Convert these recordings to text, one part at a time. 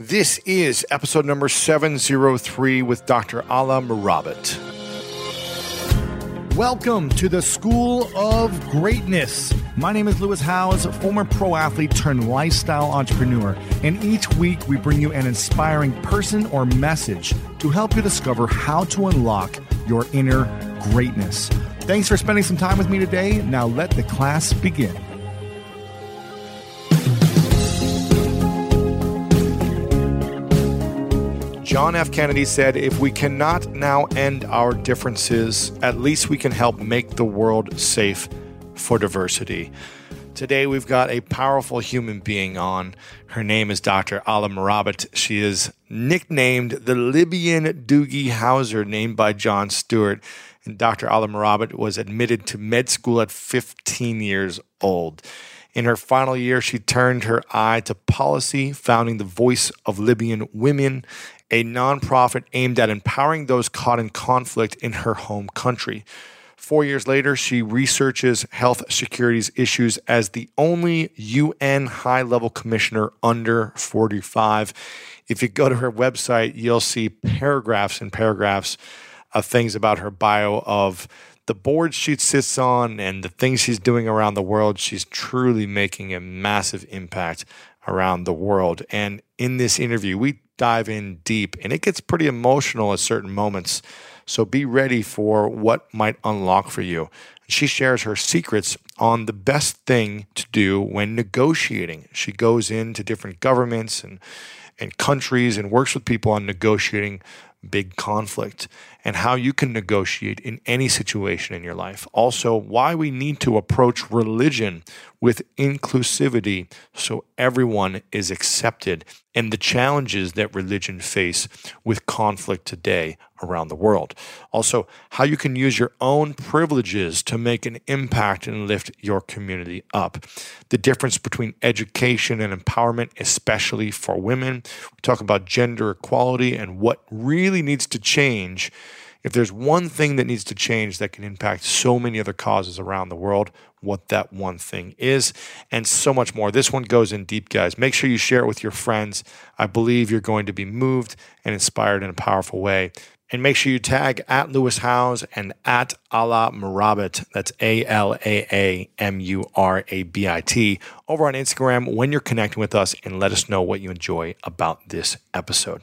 This is episode number 703 with Dr. Alaa Murabit. Welcome to the School of Greatness. My name is Lewis Howes, former pro athlete turned lifestyle entrepreneur, and each week we bring you an inspiring person or message to help you discover how to unlock your inner greatness. Thanks for spending some time with me today. Now let the class begin. John F. Kennedy said, If we cannot now end our differences, at least we can help make the world safe for diversity. Today, we've got a powerful human being on. Her name is Dr. Alaa Murabit. She is nicknamed the Libyan Doogie Howser, named by Jon Stewart. And Dr. Alaa Murabit was admitted to med school at 15 years old. In her final year, she turned her eye to policy, founding the Voice of Libyan Women, a nonprofit aimed at empowering those caught in conflict in her home country. Four years later, she researches health securities issues as the only UN high level commissioner under 45. If you go to her website, you'll see paragraphs and paragraphs of things about her bio of the board she sits on and the things she's doing around the world. She's truly making a massive impact around the world. And in this interview, we dive in deep and it gets pretty emotional at certain moments. So be ready for what might unlock for you. She shares her secrets on the best thing to do when negotiating. She goes into different governments and, and countries and works with people on negotiating big conflict and how you can negotiate in any situation in your life. Also, why we need to approach religion with inclusivity so everyone is accepted and the challenges that religion face with conflict today around the world. Also, how you can use your own privileges to make an impact and lift your community up. The difference between education and empowerment, especially for women. We talk about gender equality and what really needs to change if there's one thing that needs to change that can impact so many other causes around the world, what that one thing is, and so much more. This one goes in deep, guys. Make sure you share it with your friends. I believe you're going to be moved and inspired in a powerful way. And make sure you tag at Lewis Howes and at Alaa Murabit. That's A L A A M U R A B I T over on Instagram when you're connecting with us and let us know what you enjoy about this episode.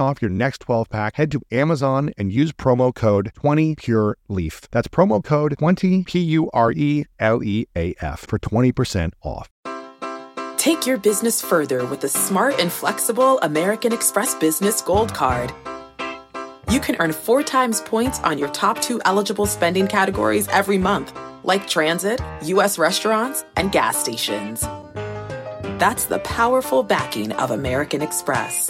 off your next 12 pack, head to Amazon and use promo code 20PureLeaf. That's promo code 20 P U R E L E A F for 20% off. Take your business further with the smart and flexible American Express Business Gold Card. You can earn four times points on your top two eligible spending categories every month, like transit, U.S. restaurants, and gas stations. That's the powerful backing of American Express.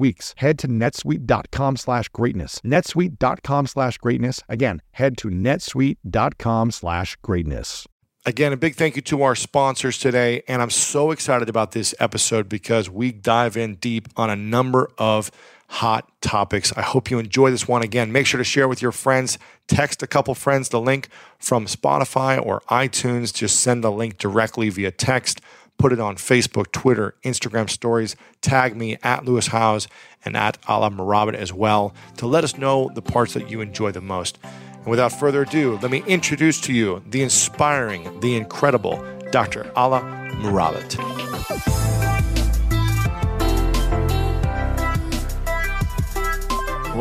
weeks. Head to netsuite.com slash greatness. netsuite.com slash greatness. Again, head to netsuite.com slash greatness. Again, a big thank you to our sponsors today. And I'm so excited about this episode because we dive in deep on a number of hot topics. I hope you enjoy this one. Again, make sure to share with your friends. Text a couple friends the link from Spotify or iTunes. Just send the link directly via text. Put it on Facebook, Twitter, Instagram stories. Tag me at Lewis Howes and at Alaa Murabit as well to let us know the parts that you enjoy the most. And without further ado, let me introduce to you the inspiring, the incredible Dr. Alaa Murabit.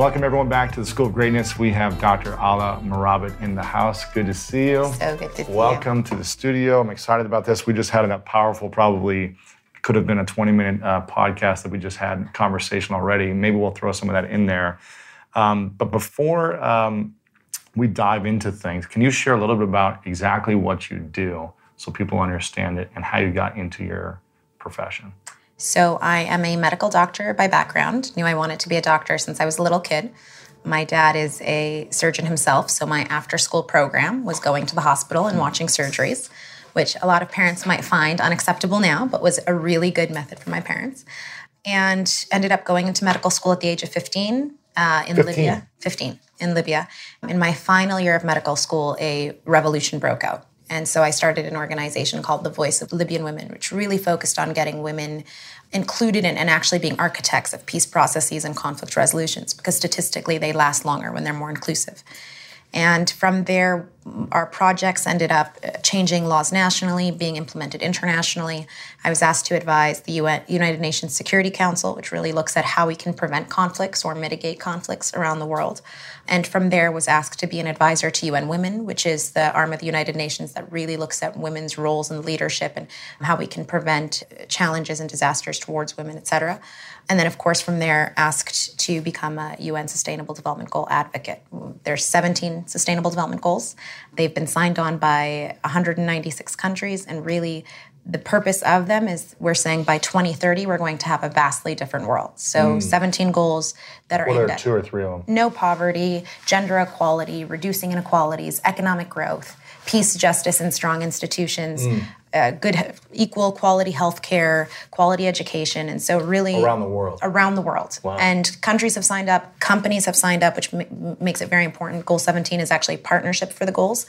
Welcome everyone back to the School of Greatness. We have Dr. Alaa Murabit in the house. Good to see you. So good to see you. Welcome you. to the studio. I'm excited about this. We just had a powerful, probably could have been a 20 minute uh, podcast that we just had conversation already. Maybe we'll throw some of that in there. Um, but before um, we dive into things, can you share a little bit about exactly what you do so people understand it and how you got into your profession? So, I am a medical doctor by background. Knew I wanted to be a doctor since I was a little kid. My dad is a surgeon himself, so my after school program was going to the hospital and watching surgeries, which a lot of parents might find unacceptable now, but was a really good method for my parents. And ended up going into medical school at the age of 15 uh, in 15. Libya. 15 in Libya. In my final year of medical school, a revolution broke out. And so I started an organization called The Voice of Libyan Women, which really focused on getting women included in and actually being architects of peace processes and conflict resolutions, because statistically they last longer when they're more inclusive. And from there, our projects ended up uh, changing laws nationally, being implemented internationally. I was asked to advise the UN, United Nations Security Council, which really looks at how we can prevent conflicts or mitigate conflicts around the world. And from there, was asked to be an advisor to UN Women, which is the arm of the United Nations that really looks at women's roles in leadership and how we can prevent challenges and disasters towards women, et cetera. And then, of course, from there, asked to become a UN Sustainable Development Goal advocate. There's 17 Sustainable Development Goals. They've been signed on by 196 countries, and really the purpose of them is we're saying by 2030 we're going to have a vastly different world. So 17 goals that are What aimed are at two or three of them? no poverty, gender equality, reducing inequalities, economic growth, peace, justice, and strong institutions, Mm. uh, good, equal quality health care, quality education. And so, really, Around the world. Around the world. And countries have signed up, companies have signed up, which m- makes it very important. Goal 17 is actually partnership for the goals.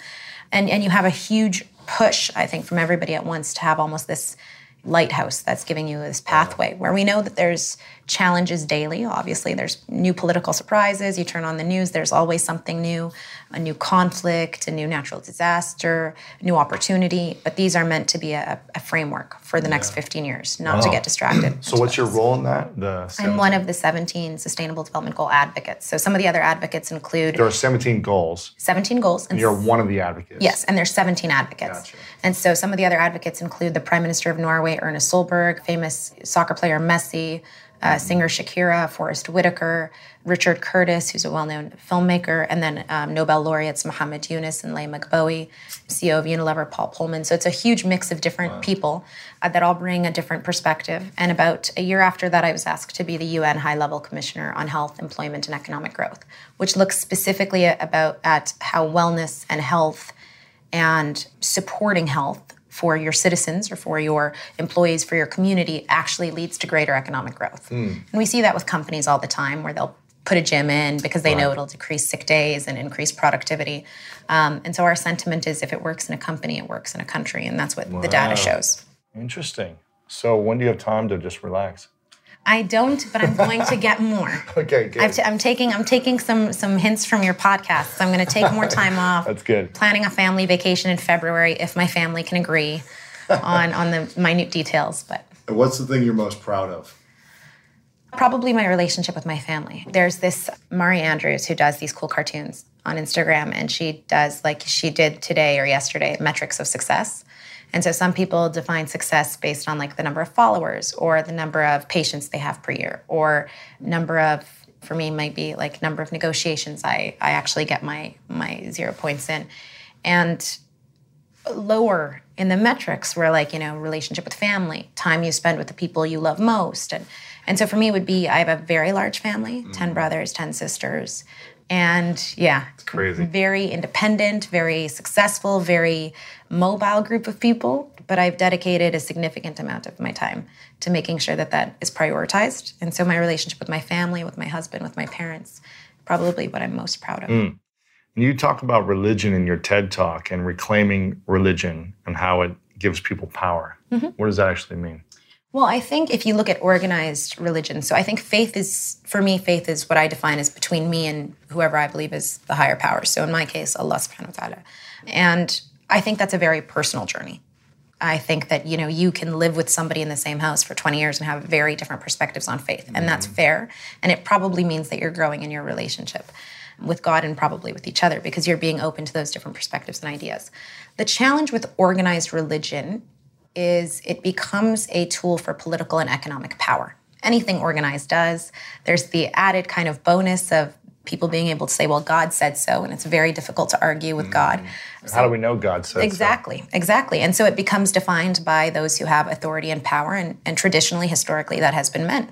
And, and you have a huge push, I think, from everybody at once to have almost this lighthouse that's giving you this pathway where we know that there's challenges daily. Obviously, there's new political surprises. You turn on the news, there's always something new a new conflict, a new natural disaster, new opportunity. But these are meant to be a, a framework for the next 15 years, not to get distracted. So, what's your role in that? The I'm one of the 17 Sustainable Development Goal advocates. So some of the other advocates include There are 17 goals. 17 goals and You're one of the advocates. Yes, and there's 17 advocates. Gotcha. And so some of the other advocates include the Prime Minister of Norway, Erna Solberg, famous soccer player Messi, uh, singer Shakira, Forest Whitaker, Richard Curtis, who's a well-known filmmaker, and then um, Nobel laureates Muhammad Yunus and Leymah Gbowee, CEO of Unilever Paul Polman. So it's a huge mix of different people uh, that all bring a different perspective. And about a year after that, I was asked to be the UN High-Level Commissioner on Health, Employment, and Economic Growth, which looks specifically about at how wellness and health and supporting health for your citizens or for your employees, for your community, actually leads to greater economic growth. And we see that with companies all the time where they'll put a gym in because they know it'll decrease sick days and increase productivity. Um, and so our sentiment is if it works in a company, it works in a country. And that's what the data shows. Interesting. So, when do you have time to just relax? I don't, but I'm going to get more. Okay, good. I've t- I'm taking I'm taking some some hints from your podcast. So I'm going to take more time off. That's good. Planning a family vacation in February if my family can agree on on the minute details. But what's the thing you're most proud of? Probably my relationship with my family. There's this Mari Andrews who does these cool cartoons on Instagram, and she does, like she did today or yesterday, metrics of success. And so some people define success based on like the number of followers or the number of patients they have per year or number of for me might be like number of negotiations I, I actually get my my zero points in. And lower in the metrics were like, you know, relationship with family, time you spend with the people you love most. And and so for me it would be I have a very large family, mm. 10 brothers, 10 sisters. And yeah, it's crazy. Very independent, very successful, very mobile group of people. But I've dedicated a significant amount of my time to making sure that that is prioritized. And so my relationship with my family, with my husband, with my parents, probably what I'm most proud of. Mm. You talk about religion in your TED talk and reclaiming religion and how it gives people power. Mm-hmm. What does that actually mean? Well, I think if you look at organized religion, so I think faith is, for me, faith is what I define as between me and whoever I believe is the higher power. So in my case, Allah subhanahu wa ta'ala. And I think that's a very personal journey. I think that, you know, you can live with somebody in the same house for 20 years and have very different perspectives on faith. And mm-hmm. that's fair. And it probably means that you're growing in your relationship with God and probably with each other because you're being open to those different perspectives and ideas. The challenge with organized religion is it becomes a tool for political and economic power. Anything organized does. There's the added kind of bonus of people being able to say, well, God said so, and it's very difficult to argue with mm God. So, How do we know God said exactly, so? Exactly, exactly. And so it becomes defined by those who have authority and power, and, and traditionally, historically, that has been men.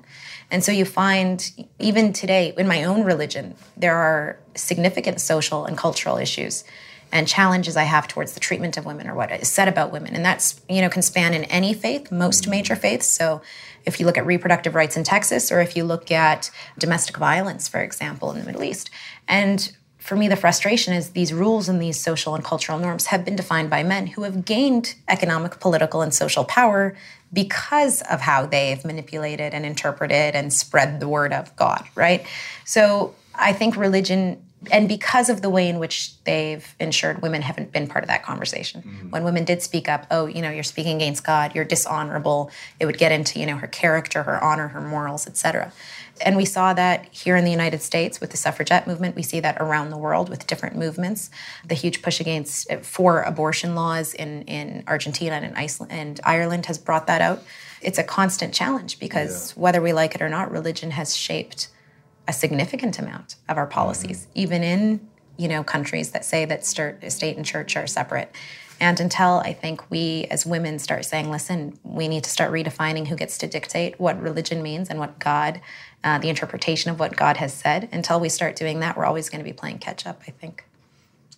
And so you find, even today, in my own religion, there are significant social and cultural issues and challenges I have towards the treatment of women or what is said about women. And that's, you know, can span in any faith, most major faiths. So if you look at reproductive rights in Texas or if you look at domestic violence, for example, in the Middle East. And for me, the frustration is these rules and these social and cultural norms have been defined by men who have gained economic, political, and social power because of how they've manipulated and interpreted and spread the word of God, right? So I think religion and because of the way in which they've ensured women haven't been part of that conversation. Mm-hmm. when women did speak up oh you know you're speaking against god you're dishonorable it would get into you know her character her honor her morals etc and we saw that here in the united states with the suffragette movement. We see that around the world with different movements. The huge push against for abortion laws in, in argentina and iceland and ireland has brought that out. It's a constant challenge because yeah. whether we like it or not religion has shaped a significant amount of our policies, mm-hmm. even in you know countries that say that state and church are separate. And until I think we as women start saying, listen, we need to start redefining who gets to dictate what religion means and what God, uh, the interpretation of what God has said, until we start doing that, we're always going to be playing catch up, I think.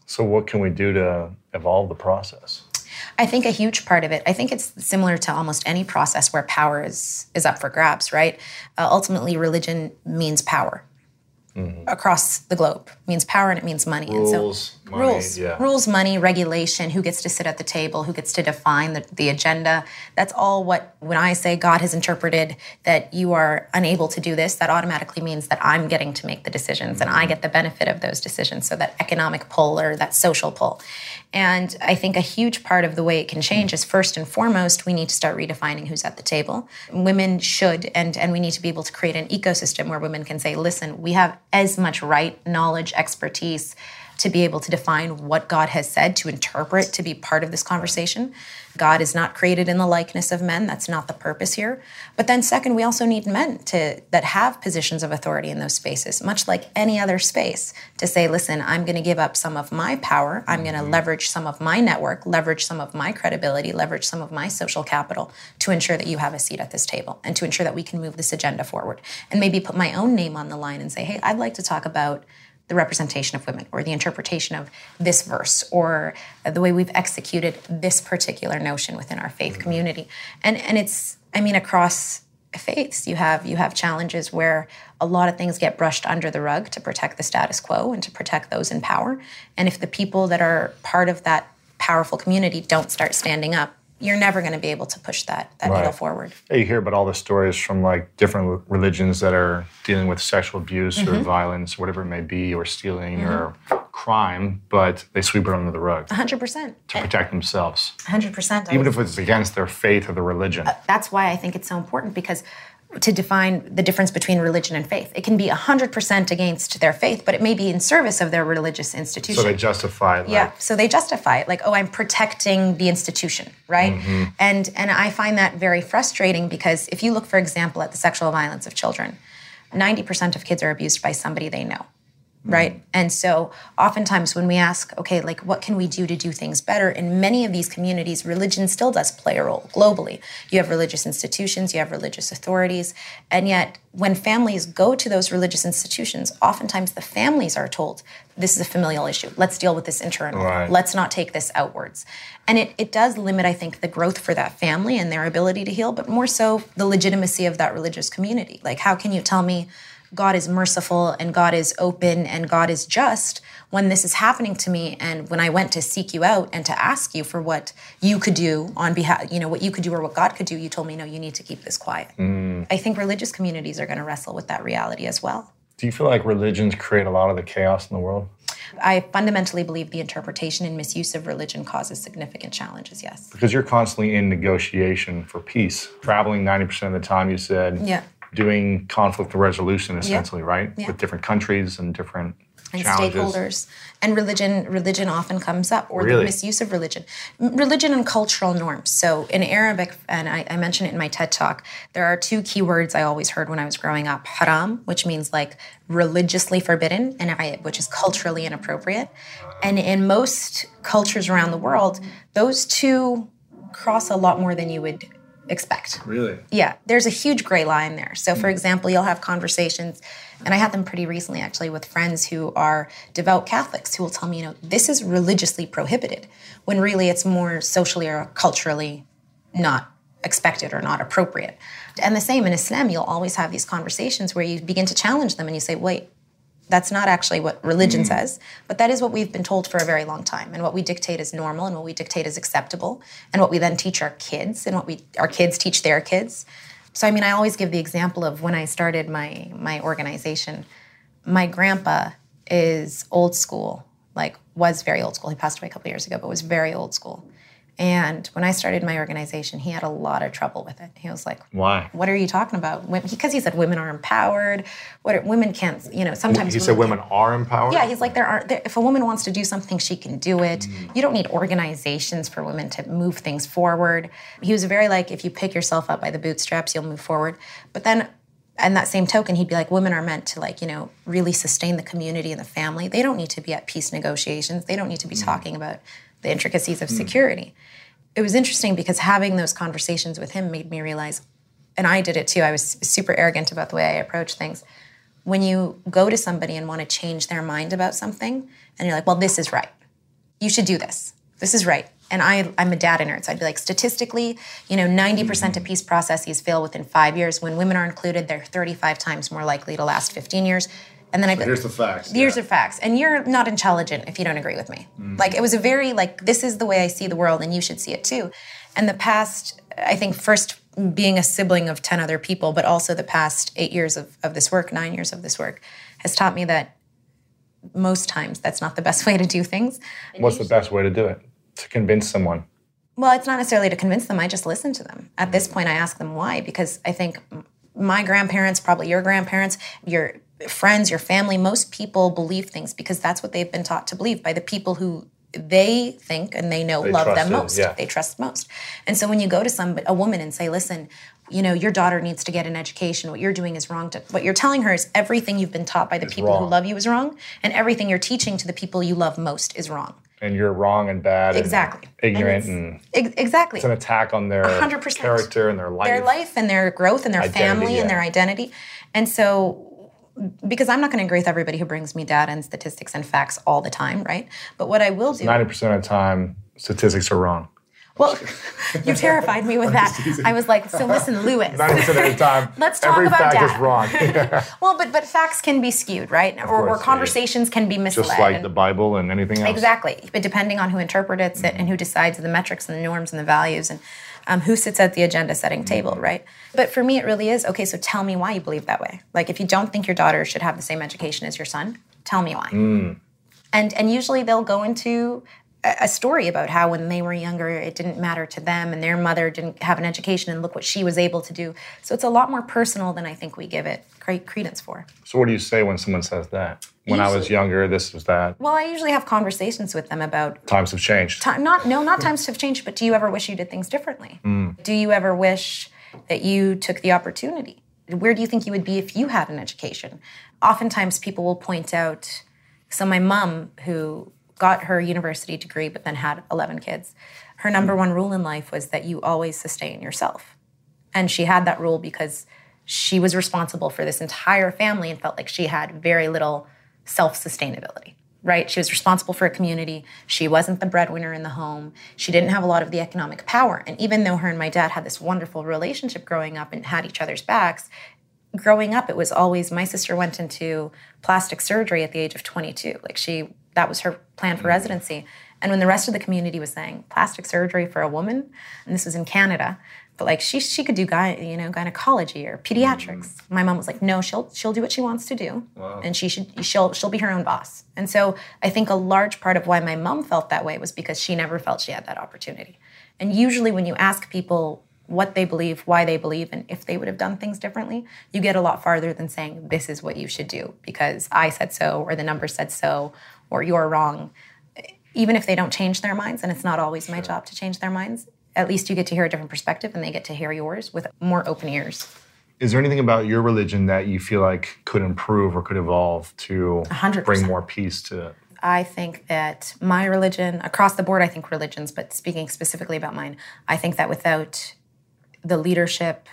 So, what can we do to evolve the process? I think a huge part of it, I think it's similar to almost any process where power is, is up for grabs, right? Uh, ultimately, religion means power. Mm-hmm. across the globe. It means power and it means money. Rules, and so money, rules, yeah. rules, money, regulation, who gets to sit at the table, who gets to define the, the agenda. That's all what when I say God has interpreted that you are unable to do this, that automatically means that I'm getting to make the decisions mm-hmm. and I mm-hmm. get the benefit of those decisions. So that economic pull or that social pull. And I think a huge part of the way it can change is first and foremost, we need to start redefining who's at the table. Women should, and, and we need to be able to create an ecosystem where women can say, listen, we have as much right, knowledge, expertise to be able to define what God has said, to interpret, to be part of this conversation. God is not created in the likeness of men. That's not the purpose here. But then second, we also need men to that have positions of authority in those spaces, much like any other space, to say, listen, I'm going to give up some of my power. I'm going to mm-hmm. leverage some of my network, leverage some of my credibility, leverage some of my social capital to ensure that you have a seat at this table and to ensure that we can move this agenda forward. And maybe put my own name on the line and say, hey, I'd like to talk about the representation of women or the interpretation of this verse or the way we've executed this particular notion within our faith mm-hmm. community and and it's i mean across faiths you have you have challenges where a lot of things get brushed under the rug to protect the status quo and to protect those in power and if the people that are part of that powerful community don't start standing up you're never going to be able to push that that right. needle forward. You hear about all the stories from like different religions that are dealing with sexual abuse mm-hmm. or violence, whatever it may be, or stealing mm-hmm. or crime, but they sweep it under the rug. 100%. To protect themselves. 100%. Even if it's against their faith or their religion. Uh, that's why I think it's so important because to define the difference between religion and faith. It can be 100% against their faith, but it may be in service of their religious institution. So they justify it. Like, yeah, so they justify it like, oh, I'm protecting the institution, right? Mm-hmm. And and I find that very frustrating because if you look, for example, at the sexual violence of children, 90% of kids are abused by somebody they know right. And so oftentimes when we ask okay like what can we do to do things better? In many of these communities religion still does play a role globally. You have religious institutions you have religious authorities. And yet when families go to those religious institutions oftentimes the families are told this is a familial issue. Let's deal with this internally. Right. let's not take this outwards. And it, it does limit i think the growth for that family and their ability to heal but more so the legitimacy of that religious community. Like how can you tell me God is merciful and God is open and God is just when this is happening to me and when I went to seek you out and to ask you for what you could do on behalf, you know, what you could do or what God could do, you told me, no, you need to keep this quiet. Mm. I think religious communities are going to wrestle with that reality as well. Do you feel like religions create a lot of the chaos in the world? I fundamentally believe the interpretation and misuse of religion causes significant challenges, yes. Because you're constantly in negotiation for peace, traveling 90% of the time, you said. Yeah. Doing conflict resolution essentially, right? Yeah. With different countries and different and challenges. stakeholders and religion religion often comes up or Really? the misuse of religion religion and cultural norms so in arabic and I, I mention it in my ted talk there are two key words i always heard when i was growing up haram which means like religiously forbidden and ayat which is culturally inappropriate and in most cultures around the world those two cross a lot more than you would expect Really? yeah, there's a huge gray line there. So, for hmm. example, you'll have conversations, and I had them pretty recently actually with friends who are devout Catholics who will tell me, you know, this is religiously prohibited, when really it's more socially or culturally not expected or not appropriate. And the same in Islam, you'll always have these conversations where you begin to challenge them and you say, wait, that's not actually what religion mm. says, but that is what we've been told for a very long time, and what we dictate is normal, and what we dictate is acceptable, and what we then teach our kids, and what we our kids teach their kids. So, I mean, I always give the example of when I started my my organization. My grandpa is old school, like was very old school. He passed away a couple years ago, but was very old school. And when I started my organization, he had a lot of trouble with it. He was like, Why? what are you talking about? Because he said women are empowered. What are, women can't, you know, sometimes He said women are empowered? yeah, he's like there are. There, if a woman wants to do something, she can do it. Mm. You don't need organizations for women to move things forward. He was very like, if you pick yourself up by the bootstraps, you'll move forward. But then, and that same token, he'd be like, women are meant to like, you know, really sustain the community and the family. They don't need to be at peace negotiations. They don't need to be mm. talking about the intricacies of hmm. security. It was interesting because having those conversations with him made me realize, and I did it too. I was super arrogant about the way I approach things. When you go to somebody and want to change their mind about something and you're like well this is right. You should do this. This is right. And I, i'm a data nerd so i'd be like statistically you know 90% of hmm. peace processes fail within five years. When women are included they're 35 times more likely to last 15 years and then i Here's the facts. Here's the facts. And you're not intelligent if you don't agree with me. Mm. Like it was a very like this is the way I see the world and you should see it too. And the past I think first being a sibling of 10 other people, but also the past 8 years of of this work, 9 years of this work has taught me that most times that's not the best way to do things. What's the best way to do it? To convince someone. Well, it's not necessarily to convince them. I just listen to them. At this point, I ask them why because I think my grandparents, probably your grandparents, your friends, your family, most people believe things because that's what they've been taught to believe by the people who they think and they know They love them most. yeah. They trust most. And so when you go to some a woman and say, "Listen, you know, your daughter needs to get an education. What you're doing is wrong." To, what you're telling her is everything you've been taught by the people who love you is wrong, and everything you're teaching to the people you love most is wrong. And you're wrong and bad. and Exactly. ignorant And and, Ex- exactly. it's an attack on their 100%. character and their life. their life and their growth and their Identity, family and their identity. And so because I'm not going to agree with everybody who brings me data and statistics and facts all the time, right? But what I will do 90% of the time, statistics are wrong. Well, you terrified me with that. I was like, so listen, Lewis. 90% of the time, Let's talk every about fact data. is wrong. Well, but but facts can be skewed, right? Or, course, or yeah. conversations can be misled. Just like and- the Bible and anything else. Exactly. But depending on who interprets it and mm-hmm. who decides the metrics and the norms and the values and um, who sits at the agenda setting table, right? But for me, it really is okay, so tell me why you believe that way. Like, if you don't think your daughter should have the same education as your son, tell me why. And, and usually they'll go into a story about how when they were younger it didn't matter to them and their mother didn't have an education and look what she was able to do so it's a lot more personal than i think we give it credence for so what do you say when someone says that when usually, i was younger this was that well i usually have conversations with them about times have changed time, not no not times have changed but do you ever wish you did things differently mm. do you ever wish that you took the opportunity where do you think you would be if you had an education oftentimes people will point out so my mom who got her university degree, but then had 11 kids. Her number one rule in life was that you always sustain yourself. And she had that rule because she was responsible for this entire family and felt like she had very little self sustainability, right? She was responsible for a community. She wasn't the breadwinner in the home. She didn't have a lot of the economic power. And even though her and my dad had this wonderful relationship growing up and had each other's backs, growing up, it was always my sister went into plastic surgery at the age of 22. Like she that was her plan for mm. residency. And when the rest of the community was saying plastic surgery for a woman, and this was in Canada, but like she she could do guy you know gynecology or pediatrics. Mm. My mom was like, no, she'll she'll do what she wants to do, wow. and she should she'll she'll be her own boss. And so I think a large part of why my mom felt that way was because she never felt she had that opportunity. And usually when you ask people what they believe, why they believe, and if they would have done things differently, you get a lot farther than saying, this is what you should do because I said so, or the numbers said so, or you're wrong. Even if they don't change their minds, and it's not always my job to change their minds, at least you get to hear a different perspective and they get to hear yours with more open ears. Is there anything about your religion that you feel like could improve or could evolve to 100%. bring more peace to I think that my religion, across the board, I think religions, but speaking specifically about mine, I think that without the leadership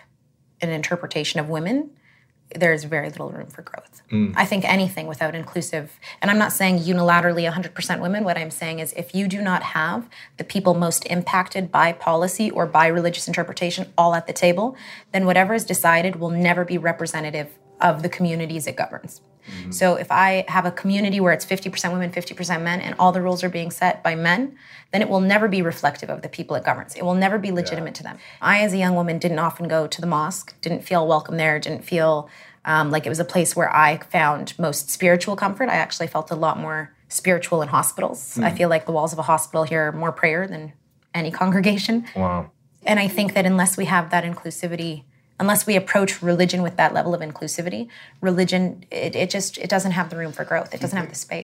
and interpretation of women, there's very little room for growth. Mm. I think anything without inclusive, and I'm not saying unilaterally 100% women, what I'm saying is if you do not have the people most impacted by policy or by religious interpretation all at the table, then whatever is decided will never be representative of the communities it governs. Mm-hmm. So if I have a community where it's 50% women, 50% men, and all the rules are being set by men, then it will never be reflective of the people it governs. It will never be legitimate yeah. to them. I, as a young woman, didn't often go to the mosque, didn't feel welcome there, didn't feel um, like it was a place where I found most spiritual comfort. I actually felt a lot more spiritual in hospitals. Mm. I feel like the walls of a hospital here are more prayer than any congregation. Wow. And I think that unless we have that inclusivity unless we approach religion with that level of inclusivity religion it, it just it doesn't have the room for growth. It doesn't have the space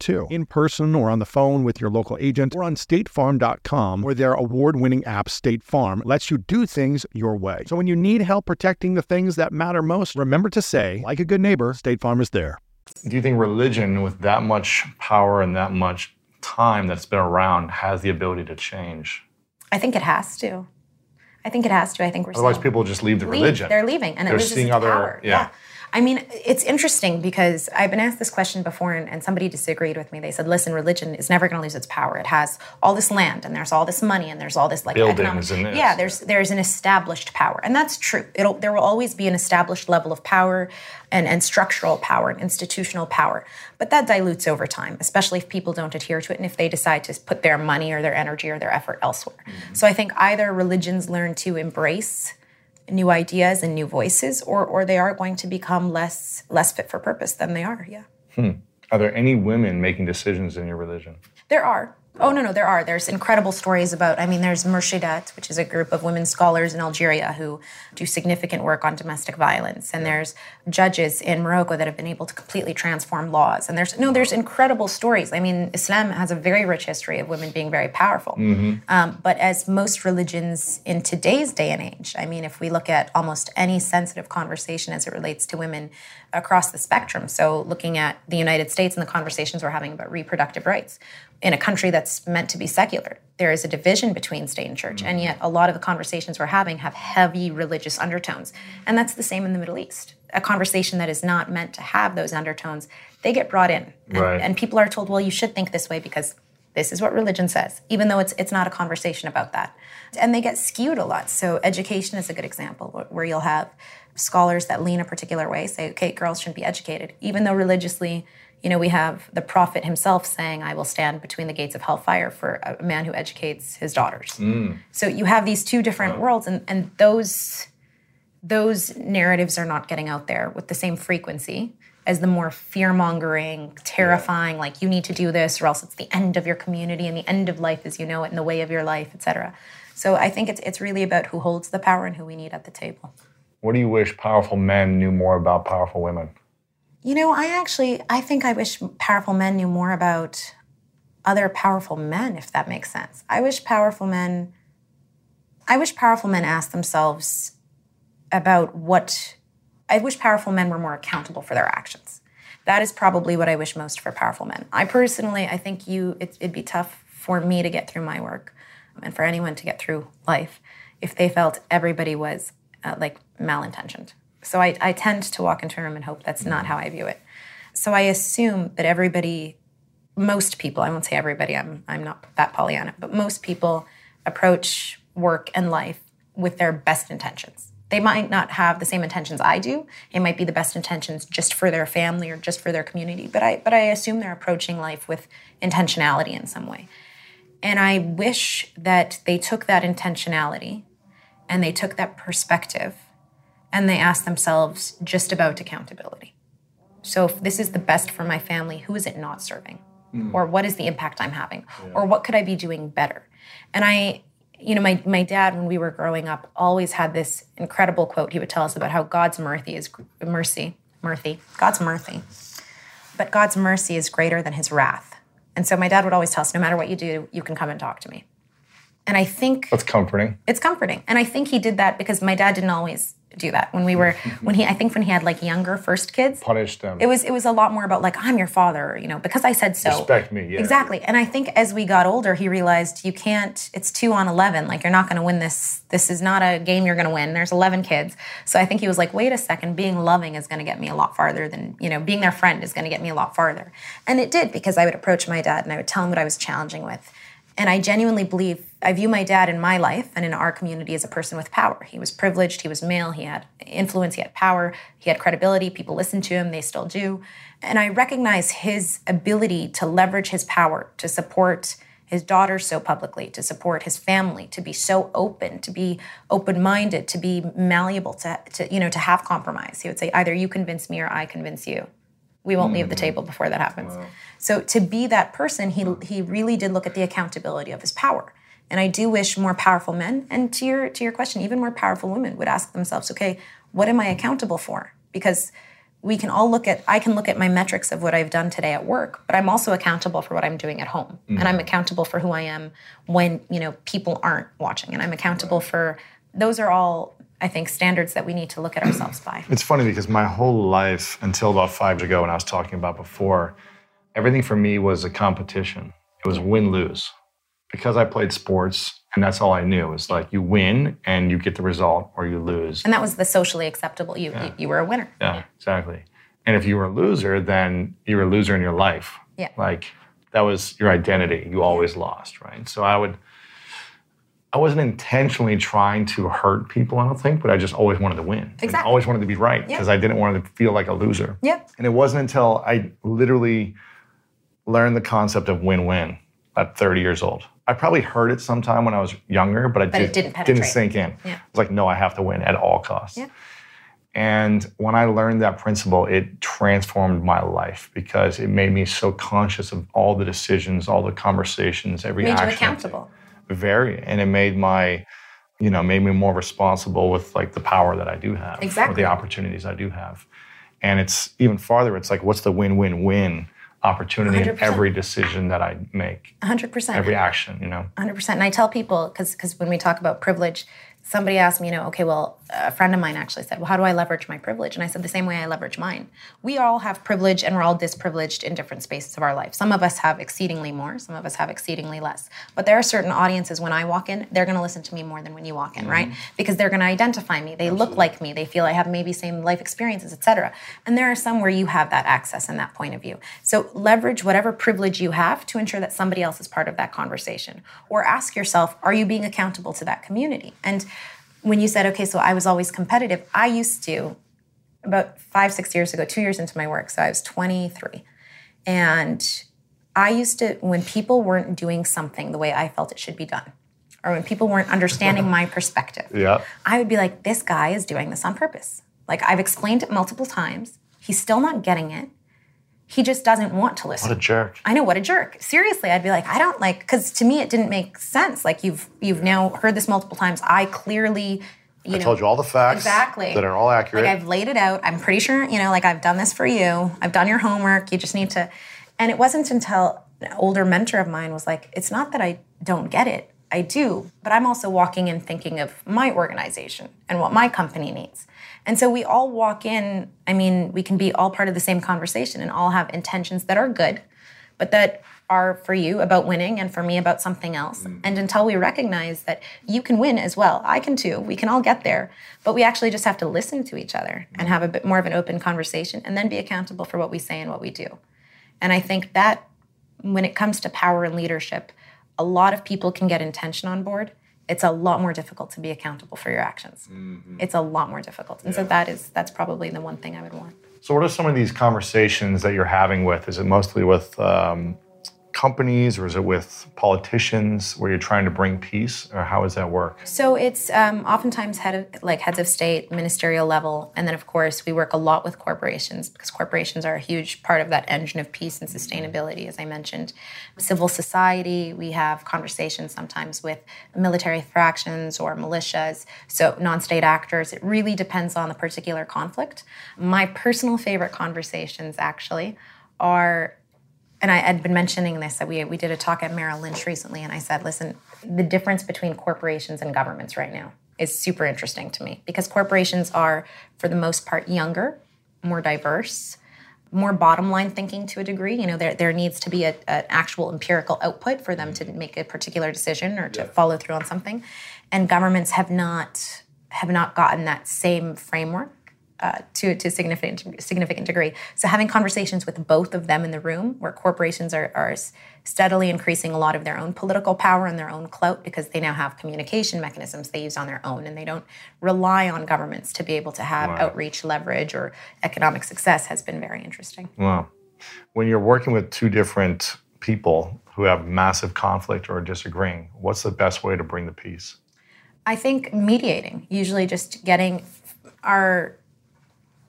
too, in person or on the phone with your local agent or on statefarm.com, where their award winning app, State Farm, lets you do things your way. So when you need help protecting the things that matter most, remember to say, like a good neighbor, State Farm is there. Do you think religion, with that much power and that much time that's been around, has the ability to change? I think it has to. I think it has to. I think we're Otherwise, still people just leave the leave. religion. They're leaving, and They're it seeing other- power. yeah. I mean, it's interesting because I've been asked this question before, and, and somebody disagreed with me. They said, "Listen, religion is never going to lose its power. It has all this land, and there's all this money, and there's all this like Buildings economic. and. Yeah, there's there's an established power, and that's true. It'll there will always be an established level of power, and and structural power and institutional power, but that dilutes over time, especially if people don't adhere to it, and if they decide to put their money or their energy or their effort elsewhere. Mm-hmm. So I think either religions learn to embrace new ideas and new voices or or they are going to become less less fit for purpose than they are yeah. Hmm. Are there any women making decisions in your religion? there are oh no no there are. There's incredible stories about i mean there's murshidat which is a group of women scholars in algeria who do significant work on domestic violence. And there's judges in morocco that have been able to completely transform laws. And there's no there's incredible stories. I mean islam has a very rich history of women being very powerful. Um, but as most religions in today's day and age, I mean, if we look at almost any sensitive conversation as it relates to women across the spectrum, so looking at the United States and the conversations we're having about reproductive rights in a country that's meant to be secular, there is a division between state and church, and yet a lot of the conversations we're having have heavy religious undertones. And that's the same in the Middle East. A conversation that is not meant to have those undertones, they get brought in. And, Right. and people are told, well, you should think this way because this is what religion says, even though it's it's not a conversation about that. And they get skewed a lot. So education is a good example where you'll have scholars that lean a particular way, say, okay, girls shouldn't be educated, even though religiously, you know, we have the prophet himself saying, I will stand between the gates of hellfire for a man who educates his daughters. Mm. So you have these two different worlds, and, and those those narratives are not getting out there with the same frequency as the more fear mongering, terrifying, like you need to do this or else it's the end of your community and the end of life as you know it and the way of your life, etc. So I think it's it's really about who holds the power and who we need at the table. What do you wish powerful men knew more about powerful women? You know, I actually I think I wish powerful men knew more about other powerful men, if that makes sense. I wish powerful men I wish powerful men asked themselves about what I wish powerful men were more accountable for their actions. That is probably what I wish most for powerful men. I personally, I think you, it, it'd be tough for me to get through my work, and for anyone to get through life, if they felt everybody was uh, like malintentioned. So I, I tend to walk into a room and hope that's not how I view it. So I assume that everybody, most people, I won't say everybody, I'm, I'm not that Pollyanna, but most people approach work and life with their best intentions. They might not have the same intentions I do. It might be the best intentions just for their family or just for their community, but I but I assume they're approaching life with intentionality in some way. And I wish that they took that intentionality and they took that perspective and they ask themselves just about accountability. So if this is the best for my family, who is it not serving? Hmm. Or what is the impact I'm having? Or what could I be doing better? And I, you know, my, my dad, when we were growing up, always had this incredible quote he would tell us about how God's mercy is mercy, mercy, God's mercy. But God's mercy is greater than his wrath. And so my dad would always tell us, no matter what you do, you can come and talk to me. And I think That's comforting. it's comforting. And I think he did that because my dad didn't always do that. When we were when he I think when he had like younger first kids, Punish them. it was it was a lot more about like I'm your father, you know, because I said so. Respect me, yeah. Exactly. And I think as we got older, he realized you can't. It's two on eleven. Like you're not going to win this. This is not a game you're going to win. There's eleven kids. So I think he was like, wait a second. Being loving is going to get me a lot farther than you know. Being their friend is going to get me a lot farther. And it did because I would approach my dad and I would tell him what I was challenging with. And I genuinely believe I view my dad in my life and in our community as a person with power. He was privileged, he was male, he had influence, he had power, he had credibility. People listened to him, they still do. And I recognize his ability to leverage his power to support his daughter so publicly, to support his family, to be so open, to be open-minded, to be malleable, to, to you know, to have compromise. He would say, either you convince me or I convince you we won't leave the table before that happens. So to be that person, he he really did look at the accountability of his power. And I do wish more powerful men, and to your to your question, even more powerful women would ask themselves, okay, what am I accountable for? Because we can all look at i can look at my metrics of what i've done today at work but i'm also accountable for what i'm doing at home mm. and i'm accountable for who i am when you know people aren't watching and i'm accountable for those are all i think standards that we need to look at ourselves by it's funny because my whole life until about five years ago when i was talking about before everything for me was a competition it was win lose because i played sports and that's all I knew. It's like you win and you get the result, or you lose. And that was the socially acceptable. You yeah. you, you, were a winner. Yeah, yeah, exactly. And if you were a loser, then you were a loser in your life. Yeah. Like that was your identity. You always lost, right? So I would. I wasn't intentionally trying to hurt people, I don't think, but I just always wanted to win. Exactly. I always wanted to be right because yeah. I didn't want to feel like a loser. Yeah. And it wasn't until I literally learned the concept of win-win at 30 years old. I probably heard it sometime when I was younger, but, I but just didn't, didn't sink in. Yeah. It was like, no, I have to win at all costs. Yeah. And when I learned that principle, it transformed my life because it made me so conscious of all the decisions, all the conversations, every made action. you accountable. Very, and it made my, you know, made me more responsible with like the power that I do have, exactly, or the opportunities I do have. And it's even farther. It's like, what's the win-win-win? opportunity 100%. in every decision that I make. 100%. Every action, you know. 100%. And I tell people cuz cuz when we talk about privilege, somebody asked me, you know, okay, well, a friend of mine actually said, well, how do I leverage my privilege? And I said, the same way I leverage mine. We all have privilege and we're all disprivileged in different spaces of our life. Some of us have exceedingly more, some of us have exceedingly less. But there are certain audiences when I walk in, they're going to listen to me more than when you walk in, mm-hmm. right? Because they're going to identify me. They Absolutely. look like me. They feel I have maybe same life experiences, etc. And there are some where you have that access and that point of view. So leverage whatever privilege you have to ensure that somebody else is part of that conversation. Or ask yourself, are you being accountable to that community? And when you said, okay, so I was always competitive, I used to, about five, six years ago, two years into my work, so I was 23. And I used to, when people weren't doing something the way I felt it should be done, or when people weren't understanding my perspective, yeah. I would be like, this guy is doing this on purpose. Like I've explained it multiple times. He's still not getting it he just doesn't want to listen. What a jerk. I know what a jerk. Seriously, I'd be like, I don't like cuz to me it didn't make sense. Like you've you've now heard this multiple times. I clearly you know. I know, told you all the facts exactly that are all accurate. Like I've laid it out. I'm pretty sure, you know, like I've done this for you. I've done your homework. You just need to and it wasn't until an older mentor of mine was like, it's not that I don't get it. I do, but I'm also walking in thinking of my organization and what my company needs. And so we all walk in, I mean, we can be all part of the same conversation and all have intentions that are good, but that are for you about winning and for me about something else. Mm. And until we recognize that you can win as well, I can too, we can all get there, but we actually just have to listen to each other and have a bit more of an open conversation and then be accountable for what we say and what we do. And I think that when it comes to power and leadership, a lot of people can get intention on board it's a lot more difficult to be accountable for your actions. Mm-hmm. It's a lot more difficult. And yeah. so that is that's probably the one thing I would want. So what are some of these conversations that you're having with? Is it mostly with um, companies or is it with politicians where you're trying to bring peace or how does that work? So it's um, oftentimes head of like heads of state ministerial level and then of course we work a lot with corporations because corporations are a huge part of that engine of peace and sustainability as i mentioned. Civil society we have conversations sometimes with military fractions or militias so non-state actors. It really depends on the particular conflict. My personal favorite conversations actually are and I had been mentioning this that we we did a talk at Merrill Lynch recently, and I said, listen, the difference between corporations and governments right now is super interesting to me because corporations are, for the most part, younger, more diverse, more bottom line thinking to a degree. You know, there there needs to be an actual empirical output for them to make a particular decision or to yeah. follow through on something, and governments have not have not gotten that same framework uh, to to significant significant degree. So having conversations with both of them in the room, where corporations are, are steadily increasing a lot of their own political power and their own clout because they now have communication mechanisms they use on their own, and they don't rely on governments to be able to have wow. outreach, leverage, or economic success, has been very interesting. Wow, when you're working with two different people who have massive conflict or disagreeing, what's the best way to bring the peace? I think mediating, usually just getting our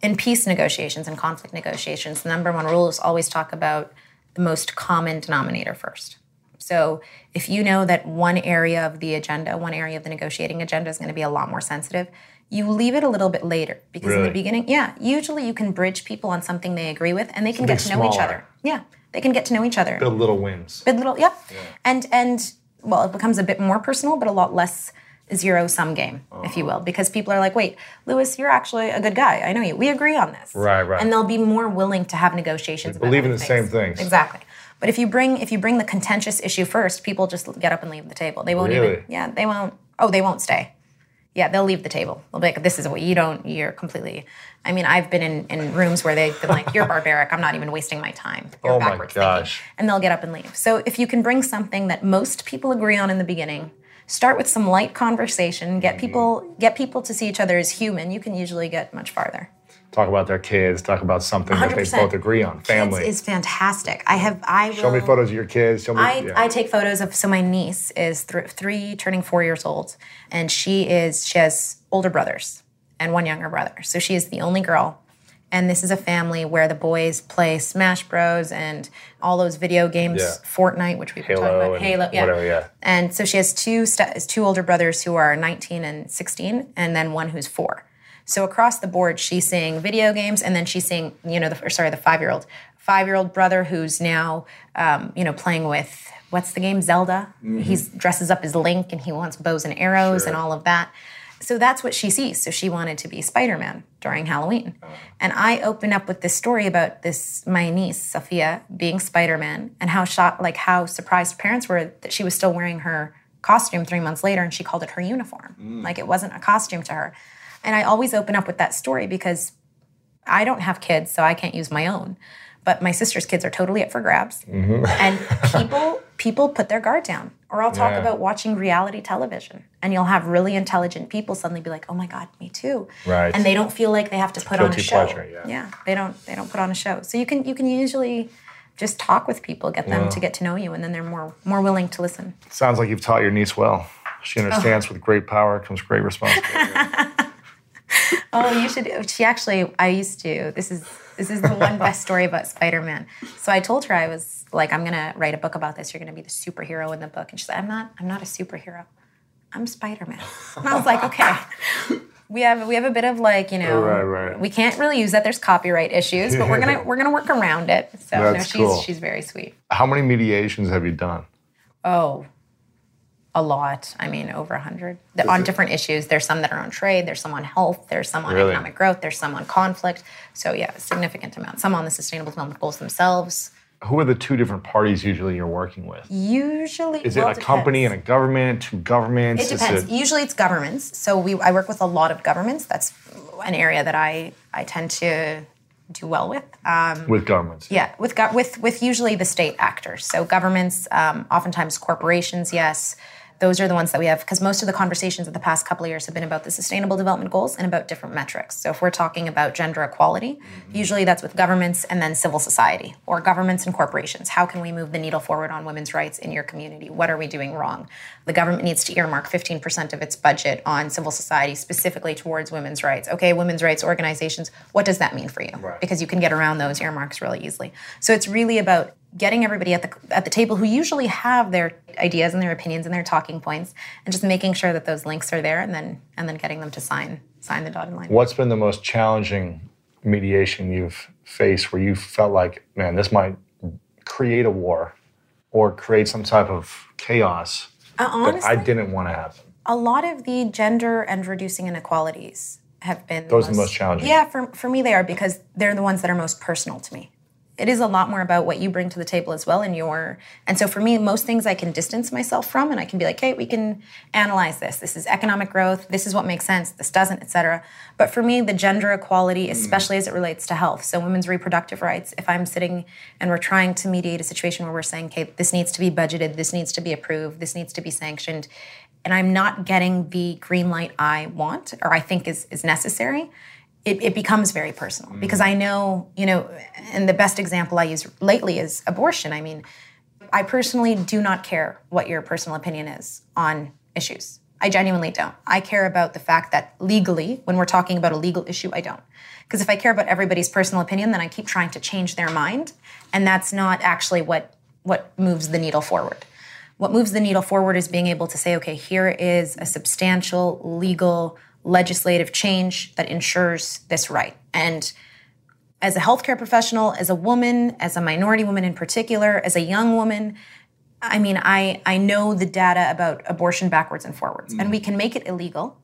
in peace negotiations and conflict negotiations, the number one rule is always talk about the most common denominator first. So if you know that one area of the agenda, one area of the negotiating agenda is going to be a lot more sensitive, you leave it a little bit later because in the beginning, yeah, usually you can bridge people on something they agree with and they can get to Something know each other. Yeah, they can get to know each other. Build little wins. Big little, yep. And and well, it becomes a bit more personal, but a lot less zero sum game, if you will, Uh-huh. because people are like, wait, Lewis, you're actually a good guy. I know you. We agree on this. Right, right. And they'll be more willing to have negotiations. about believe in the same things. Exactly. But if you bring if you bring the contentious issue first, people just get up and leave the table. They won't Really? even. Yeah, they won't. Oh, they won't stay. Yeah, they'll leave the table. They'll be like, "This is what you don't. You're completely." I mean, I've been in, in rooms where they've been like, "You're barbaric. I'm not even wasting my time. You're Oh my gosh. thinking," and they'll get up and leave. So if you can bring something that most people agree on in the beginning, start with some light conversation, get mm-hmm. people get people to see each other as human. You can usually get much farther. Talk about their kids. Talk about something that they both agree on. Family. Kids is fantastic. I have. I will, Show me photos of your kids. Show me. I, yeah. I take photos of so my niece is th- three turning four years old and she is she has older brothers and one younger brother so she is the only girl and this is a family where the boys play smash bros. and all those video games Yeah. fortnite which we've been Halo talking about. and halo yeah. whatever, yeah. and so she has two st- two older brothers who are 19 and 16 and then one who's four. So across the board she's seeing video games and then she's seeing you know the or sorry the five year old five year old brother who's now um, you know playing with what's the game? Zelda? He dresses up as link and he wants bows and arrows and all of that so that's what she sees. So she wanted to be spider-man during halloween. And i open up with this story about this my niece sophia being spider-man and how shocked like how surprised parents were that she was still wearing her costume three months later and she called it her uniform. Mm. Like it wasn't a costume to her. And i always open up with that story because I don't have kids, so I can't use my own. But my sister's kids are totally up for grabs, mm-hmm. and people people put their guard down. Or I'll talk Yeah. about watching reality television, and you'll have really intelligent people suddenly be like, "Oh my god, me too!" Right. And they don't feel like they have to put on a guilty show. pleasure, yeah. yeah. they don't they don't put on a show. So you can you can usually just talk with people, get them to get to know you, and then they're more more willing to listen. Sounds like you've taught your niece well. She Oh. understands with great power comes great responsibility. Oh, you should. She actually, I used to. This is this is the one best story about Spider-Man. So I told her I was like, I'm gonna write a book about this. You're gonna be the superhero in the book, and she said, I'm not. I'm not a superhero. I'm Spider-Man. And I was like, okay. We have we have a bit of like you know Right, right. we can't really use that. There's copyright issues, but we're gonna we're gonna work around it. So no, she's cool. she's very sweet. How many mediations have you done? Oh, a lot. I mean, over a hundred on different issues. There's some that are on trade. There's some on health. There's some on Really? economic growth. There's some on conflict. So yeah, a significant amount. Some on the Sustainable Development Goals themselves. Who are the two different parties usually you're working with? Usually, Is well, it a company and a government, two governments? It depends. Usually, it's governments. So we, I work with a lot of governments. That's an area that I, I tend to do well with. Um, with governments. Yeah, with with with usually the state actors. So governments, um, oftentimes corporations. Yes, those are the ones that we have because most of the conversations of the past couple of years have been about the Sustainable Development Goals and about different metrics. So if we're talking about gender equality, mm-hmm. usually that's with governments and then civil society or governments and corporations. How can we move the needle forward on women's rights in your community? What are we doing wrong? The government needs to earmark 15% of its budget on civil society specifically towards women's rights. Okay, women's rights organizations, what does that mean for you? Because you can get around those earmarks really easily. So it's really about getting everybody at the at the table who usually have their ideas and their opinions and their talking points and just making sure that those links are there and then and then getting them to sign sign the dotted line. What's been the most challenging mediation you've faced where you felt like, man, this might create a war or create some type of chaos Uh, that I didn't want to happen? a lot of the gender and reducing inequalities have been Those are the most challenging. Yeah, for, for me they are because they're the ones that are most personal to me. It is a lot more about what you bring to the table as well and your and so for me most things I can distance myself from and I can be like, "Hey, we can analyze this. This is economic growth. This is what makes sense. This doesn't, etc." But for me, the gender equality, mm-hmm. especially as it relates to health, so women's reproductive rights, if I'm sitting and we're trying to mediate a situation where we're saying, "Okay, this needs to be budgeted, this needs to be approved, this needs to be sanctioned," and I'm not getting the green light I want or I think is is necessary, it, it becomes very personal mm. because I know, you know, and the best example I use lately is abortion. I mean, I personally do not care what your personal opinion is on issues. I genuinely don't. I care about the fact that legally, when we're talking about a legal issue, I don't. Because if I care about everybody's personal opinion, then I keep trying to change their mind, and that's not actually what what moves the needle forward. what moves the needle forward is being able to say, okay, here is a substantial legal legislative change that ensures this right. And as a healthcare professional, as a woman, as a minority woman in particular, as a young woman, I mean, I, I know the data about abortion backwards and forwards, mm. and we can make it illegal,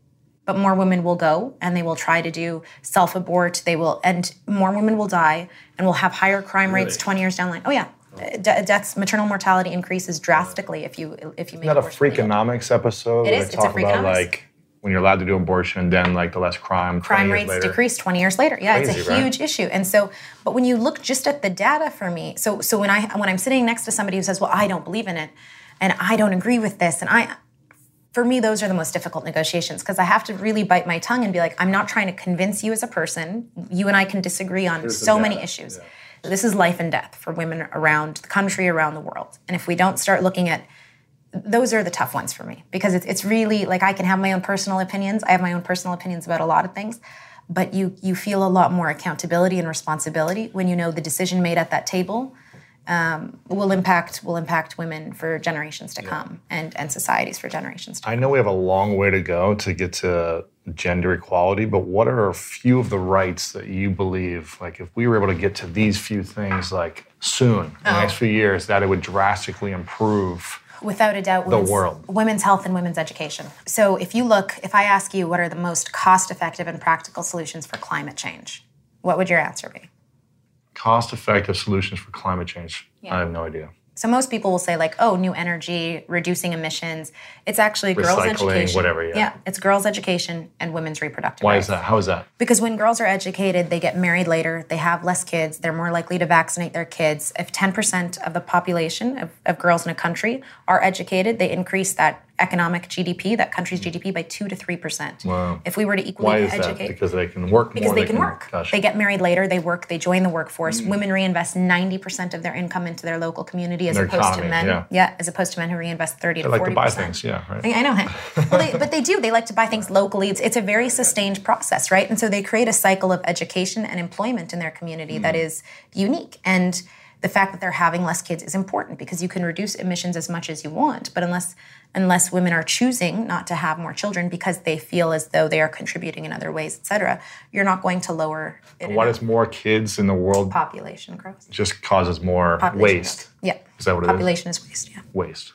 but more women will go and they will try to do self abort. They will, and more women will die, and we'll have higher crime really? rates 20 years down the line. Oh, yeah. De- deaths, maternal mortality increases drastically if you if you make. That a Freakonomics episode? It is. It's a Freakonomics. About, like when you're allowed to do abortion, then like the less crime. Crime rates later. decrease 20 years later. Yeah, Crazy, it's a huge right? issue. And so, but when you look just at the data for me, so so when I when I'm sitting next to somebody who says, "Well, I don't believe in it," and I don't agree with this, and I, for me, those are the most difficult negotiations because I have to really bite my tongue and be like, I'm not trying to convince you as a person. You and I can disagree on Here's so many issues. Yeah. This is life and death for women around the country, around the world. And if we don't start looking at those are the tough ones for me because it's, it's really like I can have my own personal opinions. I have my own personal opinions about a lot of things, but you you feel a lot more accountability and responsibility when you know the decision made at that table um, will impact will impact women for generations to yeah. come and and societies for generations. To come. I know we have a long way to go to get to gender equality, but what are a few of the rights that you believe, like if we were able to get to these few things, like soon, in the oh. next few years, that it would drastically improve without a doubt the world. women's health and women's education. So if you look if i ask you what are the most cost effective and practical solutions for climate change what would your answer be? Cost effective solutions for climate change? Yeah. i have no idea so most people will say like, oh, new energy, reducing emissions. It's actually Recycling, girls' education. whatever. Yeah. yeah, it's girls' education and women's reproductive. Why rights. is that? How is that? Because when girls are educated, they get married later. They have less kids. They're more likely to vaccinate their kids. If 10% of the population of, of girls in a country are educated, they increase that economic GDP, that country's GDP, by two to three percent. Wow! If we were to equally Why is educate, that? because they can work because more, they, they, can, work. Gosh. They get married later. They work. They join the workforce. Mm. Women reinvest ninety percent of their income into their local community, as their opposed economy, to men. Yeah. yeah. as opposed to men who reinvest thirty they to forty. Like to buy things. Yeah, right. I, I know. well, they, but they do. They like to buy things locally. It's, it's a very sustained process, right? And so they create a cycle of education and employment in their community mm. that is unique and the fact that they're having less kids is important because you can reduce emissions as much as you want but unless unless women are choosing not to have more children because they feel as though they are contributing in other ways etc you're not going to lower it why does more kids in the world population growth just causes more population waste growth. yeah is that what it is? population is? waste yeah waste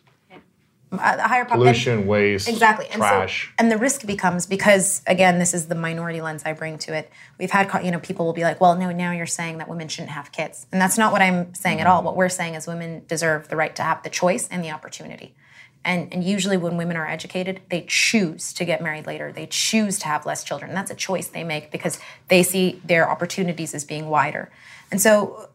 higher pollution, and, waste, exactly, and trash, so, and the risk becomes because again, this is the minority lens I bring to it. We've had you know people will be like, well, no, now you're saying that women shouldn't have kids, and that's not what I'm saying mm-hmm. at all. What we're saying is women deserve the right to have the choice and the opportunity. And, and usually, when women are educated, they choose to get married later. They choose to have less children. That's a choice they make because they see their opportunities as being wider. And so,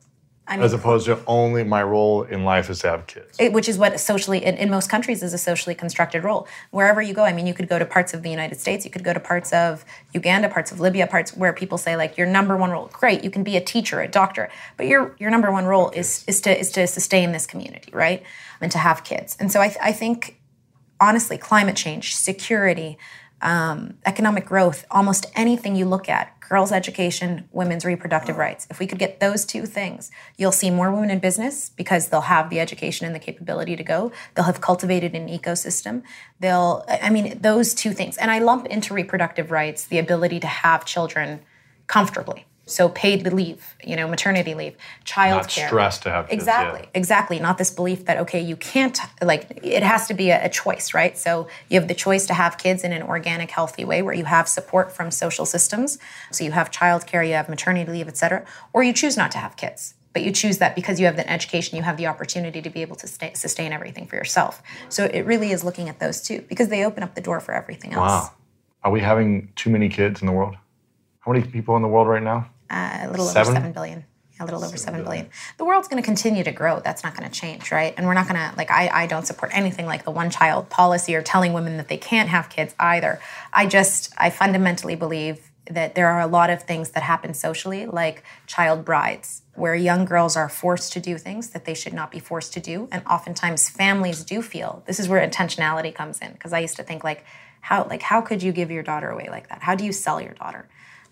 I mean, as opposed to only my role in life is to have kids, it, which is what socially in, in, most countries is a socially constructed role. Wherever you go, I mean, you could go to parts of the United States, you could go to parts of Uganda, parts of Libya, parts where people say like your number one role, great, you can be a teacher, a doctor, but your your number one role is is to is to sustain this community, right, and to have kids. And so I, I think honestly, climate change, security, um, economic growth, almost anything you look at, girls' education, women's reproductive rights. If we could get those two things, you'll see more women in business because they'll have the education and the capability to go. They'll have cultivated an ecosystem. They'll, I mean, those two things. And I lump into reproductive rights the ability to have children comfortably. So paid leave, you know, maternity leave, child Not care. stress to have kids, exactly, yeah. exactly. Not this belief that okay, you can't like it has to be a, a, choice, right? So you have the choice to have kids in an organic, healthy way where you have support from social systems. So you have child care, you have maternity leave, etc. Or you choose not to have kids, but you choose that because you have the education, you have the opportunity to be able to stay, sustain everything for yourself. So it really is looking at those two because they open up the door for everything else. Wow, are we having too many kids in the world? How many people in the world right now? Uh, a little seven? over 7 billion a little over 7 billion. the world's going to continue to grow. That's not going to change right? And we're not going to like I, I don't support anything like the one child policy or telling women that they can't have kids either. I just i fundamentally believe that there are a lot of things that happen socially like child brides where young girls are forced to do things that they should not be forced to do. And oftentimes families do feel this is where intentionality comes in because i used to think like how like how could you give your daughter away like that? How do you sell your daughter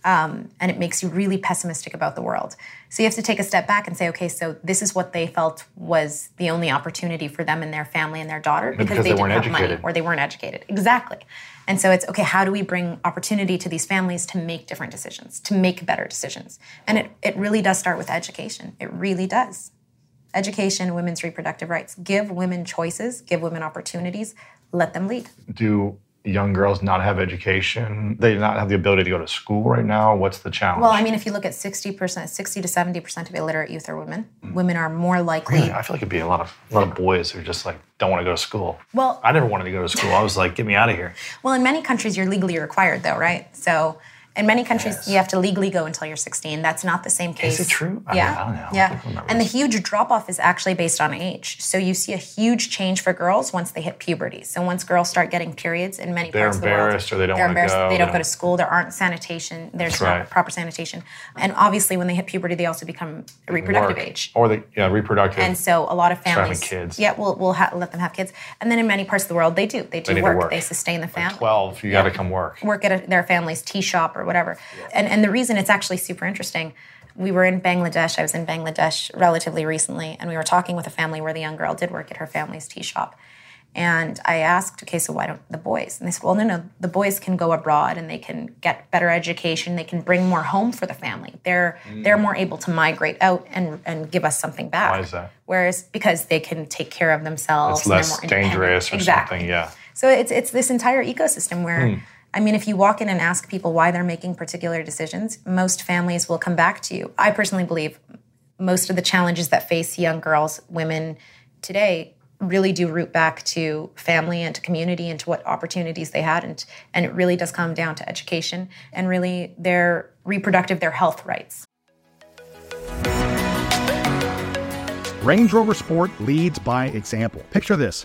Um, and it makes you really pessimistic about the world. So you have to take a step back and say, okay, so this is what they felt was the only opportunity for them and their family and their daughter because, because they, they didn't weren't have money educated. or they weren't educated. Exactly. And so it's okay, how do we bring opportunity to these families to make different decisions, to make better decisions? And it, it really does start with education. It really does. Education, women's reproductive rights. Give women choices, give women opportunities, let them lead. Do young girls not have education? They not have the ability to go to school right now? What's the challenge? Well, I mean, if you look at 60%, 60 to 70% of illiterate youth are women. Mm. Women are more likely. Really? I feel like it'd be a lot of a lot of boys who just like don't want to go to school. Well- I never wanted to go to school. I was like, get me out of here. Well, in many countries, you're legally required, though, right? So, in many countries, Yes. you have to legally go until you're 16. That's not the same case. Is it true? Yeah. I don't know. Yeah. And the huge drop off is actually based on age. So, you see a huge change for girls once they hit puberty. So, once girls start getting periods in many They're parts of the world, they're embarrassed or they don't they're wanna embarrassed. go, They they don't go to school. There aren't sanitation. There's That's not right. proper sanitation. And obviously, when they hit puberty, they also become reproductive Work. age. Or the yeah, reproductive. And so a lot of having families, kids. yeah, we'll, we'll ha- let them have kids. And then in many parts of the world, they do. They do to work. work. They sustain the family. 12, you got to come work. Work at a, their family's tea shop or whatever. And and the reason it's actually super interesting. We were in Bangladesh. I was in Bangladesh relatively recently, and we were talking with a family where the young girl did work at her family's tea shop. And I asked, okay, so why don't the boys? And they said, well, no, no, the boys can go abroad and they can get better education. They can bring more home for the family. They're they're more able to migrate out and and give us something back. Why is that? Whereas because they can take care of themselves, It's less more dangerous or exactly. something. Yeah. So it's it's this entire ecosystem where. Hmm. I mean, if you walk in and ask people why they're making particular decisions, most families will come back to you. I personally believe most of the challenges that face young girls, women today really do root back to family and to community and to what opportunities they had and and it really does come down to education and really their reproductive their health rights. Range Rover Sport leads by example. Picture this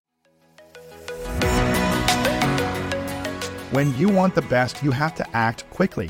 When you want the best, you have to act quickly,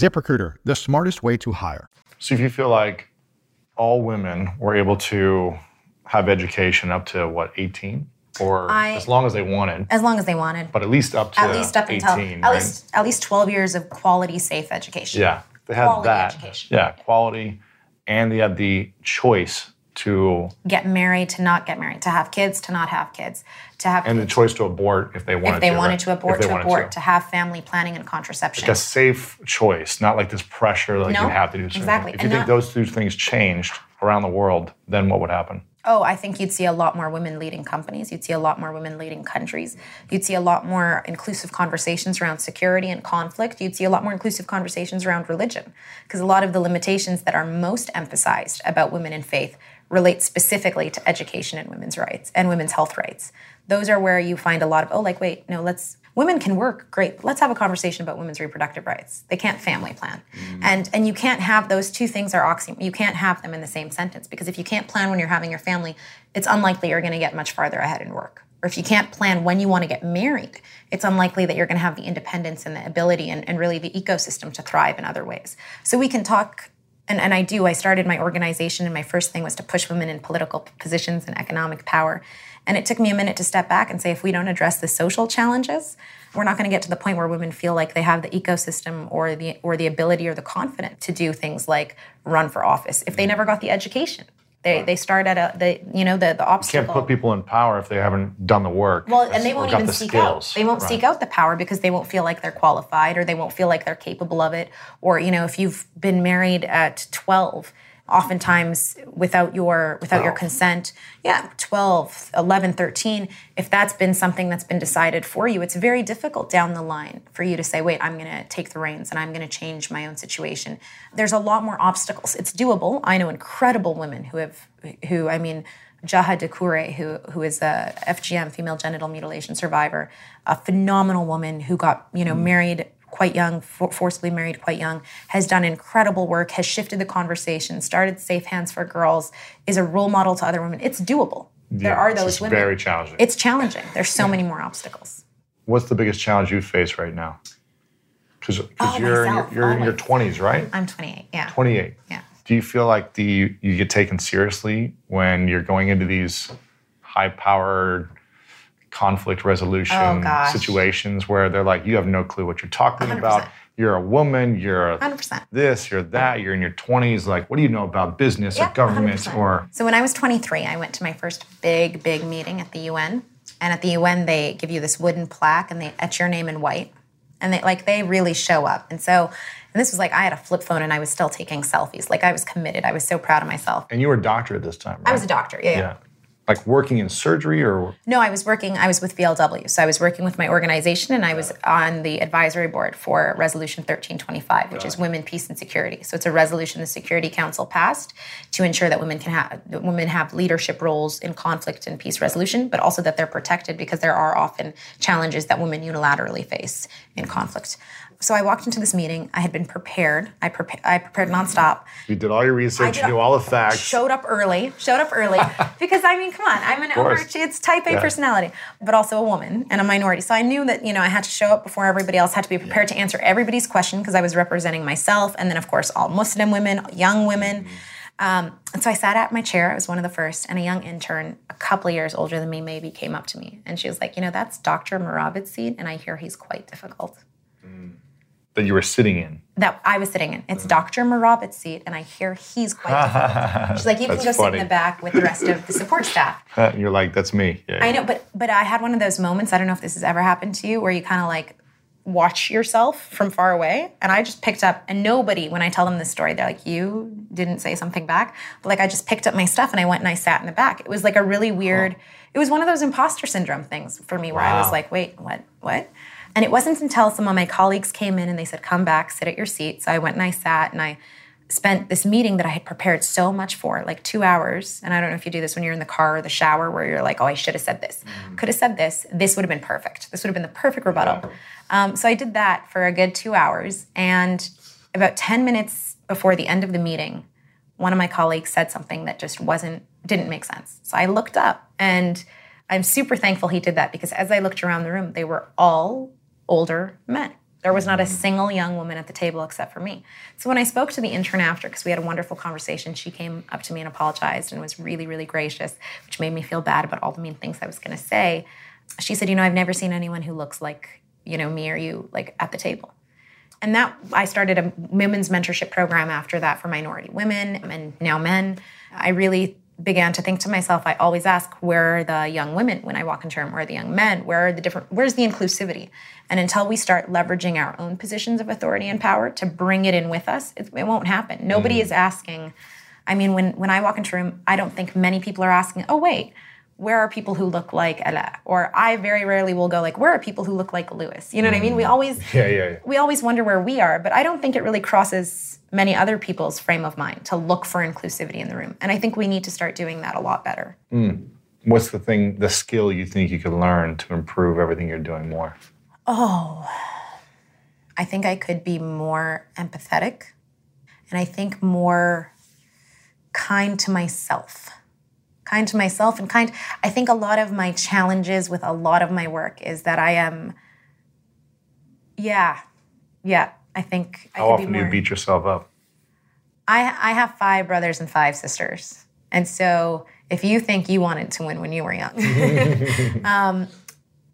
ZipRecruiter, the smartest way to hire. So if you feel like all women were able to have education up to what, 18? Or I- as long as they wanted, As long as they wanted. but at least up to at least up 18, until at right? least at least 12 years of quality safe education. Yeah, they had Quality that. education. Yeah, quality, and they had the choice to, Get married to not get married, to have kids to not have kids, to have and the choice to abort if they wanted if they to. wanted right? to abort If they to abort to. have family planning and contraception. Like a safe choice, not like this pressure like No, you have to do. certain exactly. If you And think those two things changed around the world, then what would happen? Oh, I think you'd see a lot more women leading companies. You'd see a lot more women leading countries. You'd see a lot more inclusive conversations around security and conflict. You'd see a lot more inclusive conversations around religion. Because a lot of the limitations that are most emphasized about women in faith relate specifically to education and women's rights and women's health rights. Those are where you find a lot of, oh, like, wait, no, let's women can work. Great. Let's have a conversation about women's reproductive rights. They can't family plan. Mm. and and you can't have those two things are oxymoron you can't have them in the same sentence because if you can't plan when you're having your family it's unlikely you're going to get much farther ahead in work. Or if you can't plan when you want to get married it's unlikely that you're going to have the independence and the ability and, and really the ecosystem to thrive in other ways. So we can talk and, and I do. I started my organization, and my first thing was to push women in political positions and economic power. And it took me a minute to step back and say, if we don't address the social challenges, we're not going to get to the point where women feel like they have the ecosystem or the or the ability or the confidence to do things like run for office if they mm. never got the education. They, they start at a the you know the the obstacle. You can't put people in power if they haven't done the work. Well, and they won't even the seek skills. out. They won't right. seek out the power because they won't feel like they're qualified or they won't feel like they're capable of it. Or you know, if you've been married at twelve oftentimes without your without 12. your consent yeah 12 11 13 if that's been something that's been decided for you it's very difficult down the line for you to say wait i'm going to take the reins and i'm going to change my own situation there's a lot more obstacles it's doable i know incredible women who have who i mean Jaha Dukureh, who who is a FGM, female genital mutilation survivor, a phenomenal woman who got you know mm. married quite young, for, forcibly married quite young, has done incredible work, has shifted the conversation, started Safe Hands for Girls, is a role model to other women. It's doable. Yeah, there are those women. Very challenging. It's challenging. There's so many more obstacles. What's the biggest challenge you face right now? Because oh, you're, you're, you're oh, in your 20s, right? I'm 28. Yeah. 28. Yeah. Do you feel like the you get taken seriously when you're going into these high-powered conflict oh, resolution oh, situations where they're like, you have no clue what you're talking 100%. about. You're a woman, you're 100%. this, you're that, you're in your 20s. Like, what do you know about business yeah, or government 100%. or. So, when I was 23, I went to my first big, big meeting at the UN. And at the UN, they give you this wooden plaque and they etch your name in white. And they like, they really show up. And so, and this was like I had a flip phone and I was still taking selfies. Like I was committed. I was so proud of myself. And you were a doctor at this time, right? I was a doctor. Yeah. yeah. yeah like working in surgery or? No i was working i was with vlw so i was working with my organization and i was on the advisory board for resolution 1325 which is women peace and security. So it's a resolution the security council passed to ensure that women can have women have leadership roles in conflict and peace resolution but also that they're protected because there are often challenges that women unilaterally face in conflict so I walked into this meeting. I had been prepared. I, prepa- I prepared nonstop. You did all your research. You knew all the facts. Showed up early. Showed up early because I mean, come on, I'm an. It's type A yeah. personality, but also a woman and a minority. So I knew that you know I had to show up before everybody else. Had to be prepared yeah. to answer everybody's question because I was representing myself, and then of course all Muslim women, young women. Mm-hmm. Um, and so I sat at my chair. I was one of the first, and a young intern, a couple of years older than me, maybe, came up to me, and she was like, "You know, that's Dr. Murabit's seat, and I hear he's quite difficult." That you were sitting in. That I was sitting in. It's mm. Dr. Murabit's seat, and I hear he's quite. She's like, you can go funny. sit in the back with the rest of the support staff. and you're like, that's me. Yeah, I know, but but I had one of those moments. I don't know if this has ever happened to you, where you kind of like watch yourself from far away. And I just picked up, and nobody, when I tell them this story, they're like, you didn't say something back. But like, I just picked up my stuff and I went and I sat in the back. It was like a really weird. It was one of those imposter syndrome things for me, where wow. I was like, wait, what, what? And it wasn't until some of my colleagues came in and they said, come back, sit at your seat. So I went and I sat and I spent this meeting that I had prepared so much for, like two hours. And I don't know if you do this when you're in the car or the shower where you're like, oh, I should have said this. Mm. Could have said this. This would have been perfect. This would have been the perfect rebuttal. Um, so I did that for a good two hours. And about 10 minutes before the end of the meeting, one of my colleagues said something that just wasn't, didn't make sense. So I looked up and I'm super thankful he did that because as I looked around the room, they were all older men. There was not a mm-hmm. single young woman at the table except for me. So when I spoke to the intern after, because we had a wonderful conversation, she came up to me and apologized and was really, really gracious, which made me feel bad about all the mean things I was going to say. She said, "You know, I've never seen anyone who looks like you know me or you like at the table." And that I started a women's mentorship program after that for minority women and now men. I really began to think to myself, I always ask, where are the young women when I walk into a room? Where are the young men? Where are the different, where's the inclusivity? And until we start leveraging our own positions of authority and power to bring it in with us, it, it won't happen. Nobody mm. is asking I mean, when, when I walk into a room, I don't think many people are asking, oh, wait, where are people who look like Alaa? Or I very rarely will go like, where are people who look like Lewis? You know what I mean? We mm. always Yeah, yeah, yeah. we always wonder where we are, but I don't think it really crosses many other people's frame of mind to look for inclusivity in the room. And I think we need to start doing that a lot better. Mm. What's the thing, the skill you think you could learn to improve everything you're doing more? Oh, I think I could be more empathetic and I think more kind to myself. Kind to myself and kind. I think a lot of my challenges with a lot of my work is that I am, yeah, yeah. I think I How could often be do you beat yourself up? I I have five brothers and five sisters, and so if you think you wanted to win when you were young, um,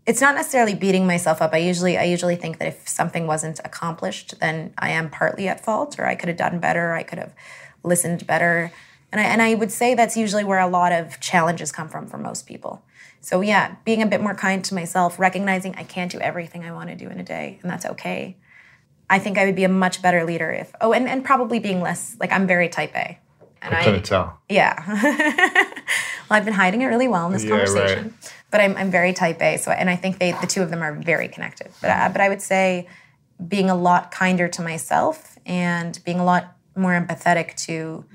it's not necessarily beating myself up. I usually I usually think that if something wasn't accomplished, then I am partly at fault, or I could have done better, I could have listened better, and I and I would say that's usually where a lot of challenges come from for most people. So yeah, being a bit more kind to myself, recognizing I can't do everything I want to do in a day, and that's okay. I think I would be a much better leader if oh, and, and probably being less like I'm very type A. And I couldn't tell. yeah. well, I've been hiding it really well in this Yeah, right. conversation. But I'm, I'm very type A. So, and I think they, the two of them are very connected. But, uh, but I would say being a lot kinder to myself and being a lot more empathetic to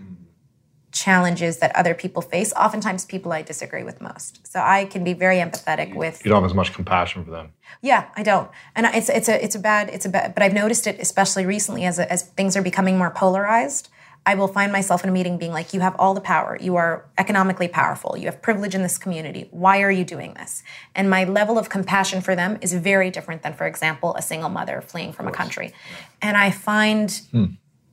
challenges that other people face. Oftentimes, people I disagree with most. So I can be very empathetic with You don't have as much compassion for them. yeah, I don't, and it's it's a it's a bad it's a bad. But I've noticed it especially recently as as things are becoming more polarized. I will find myself in a meeting being like, "You have all the power. You are economically powerful. You have privilege in this community. Why are you doing this?" And my level of compassion for them is very different than, for example, a single mother fleeing from a country. And I find hmm.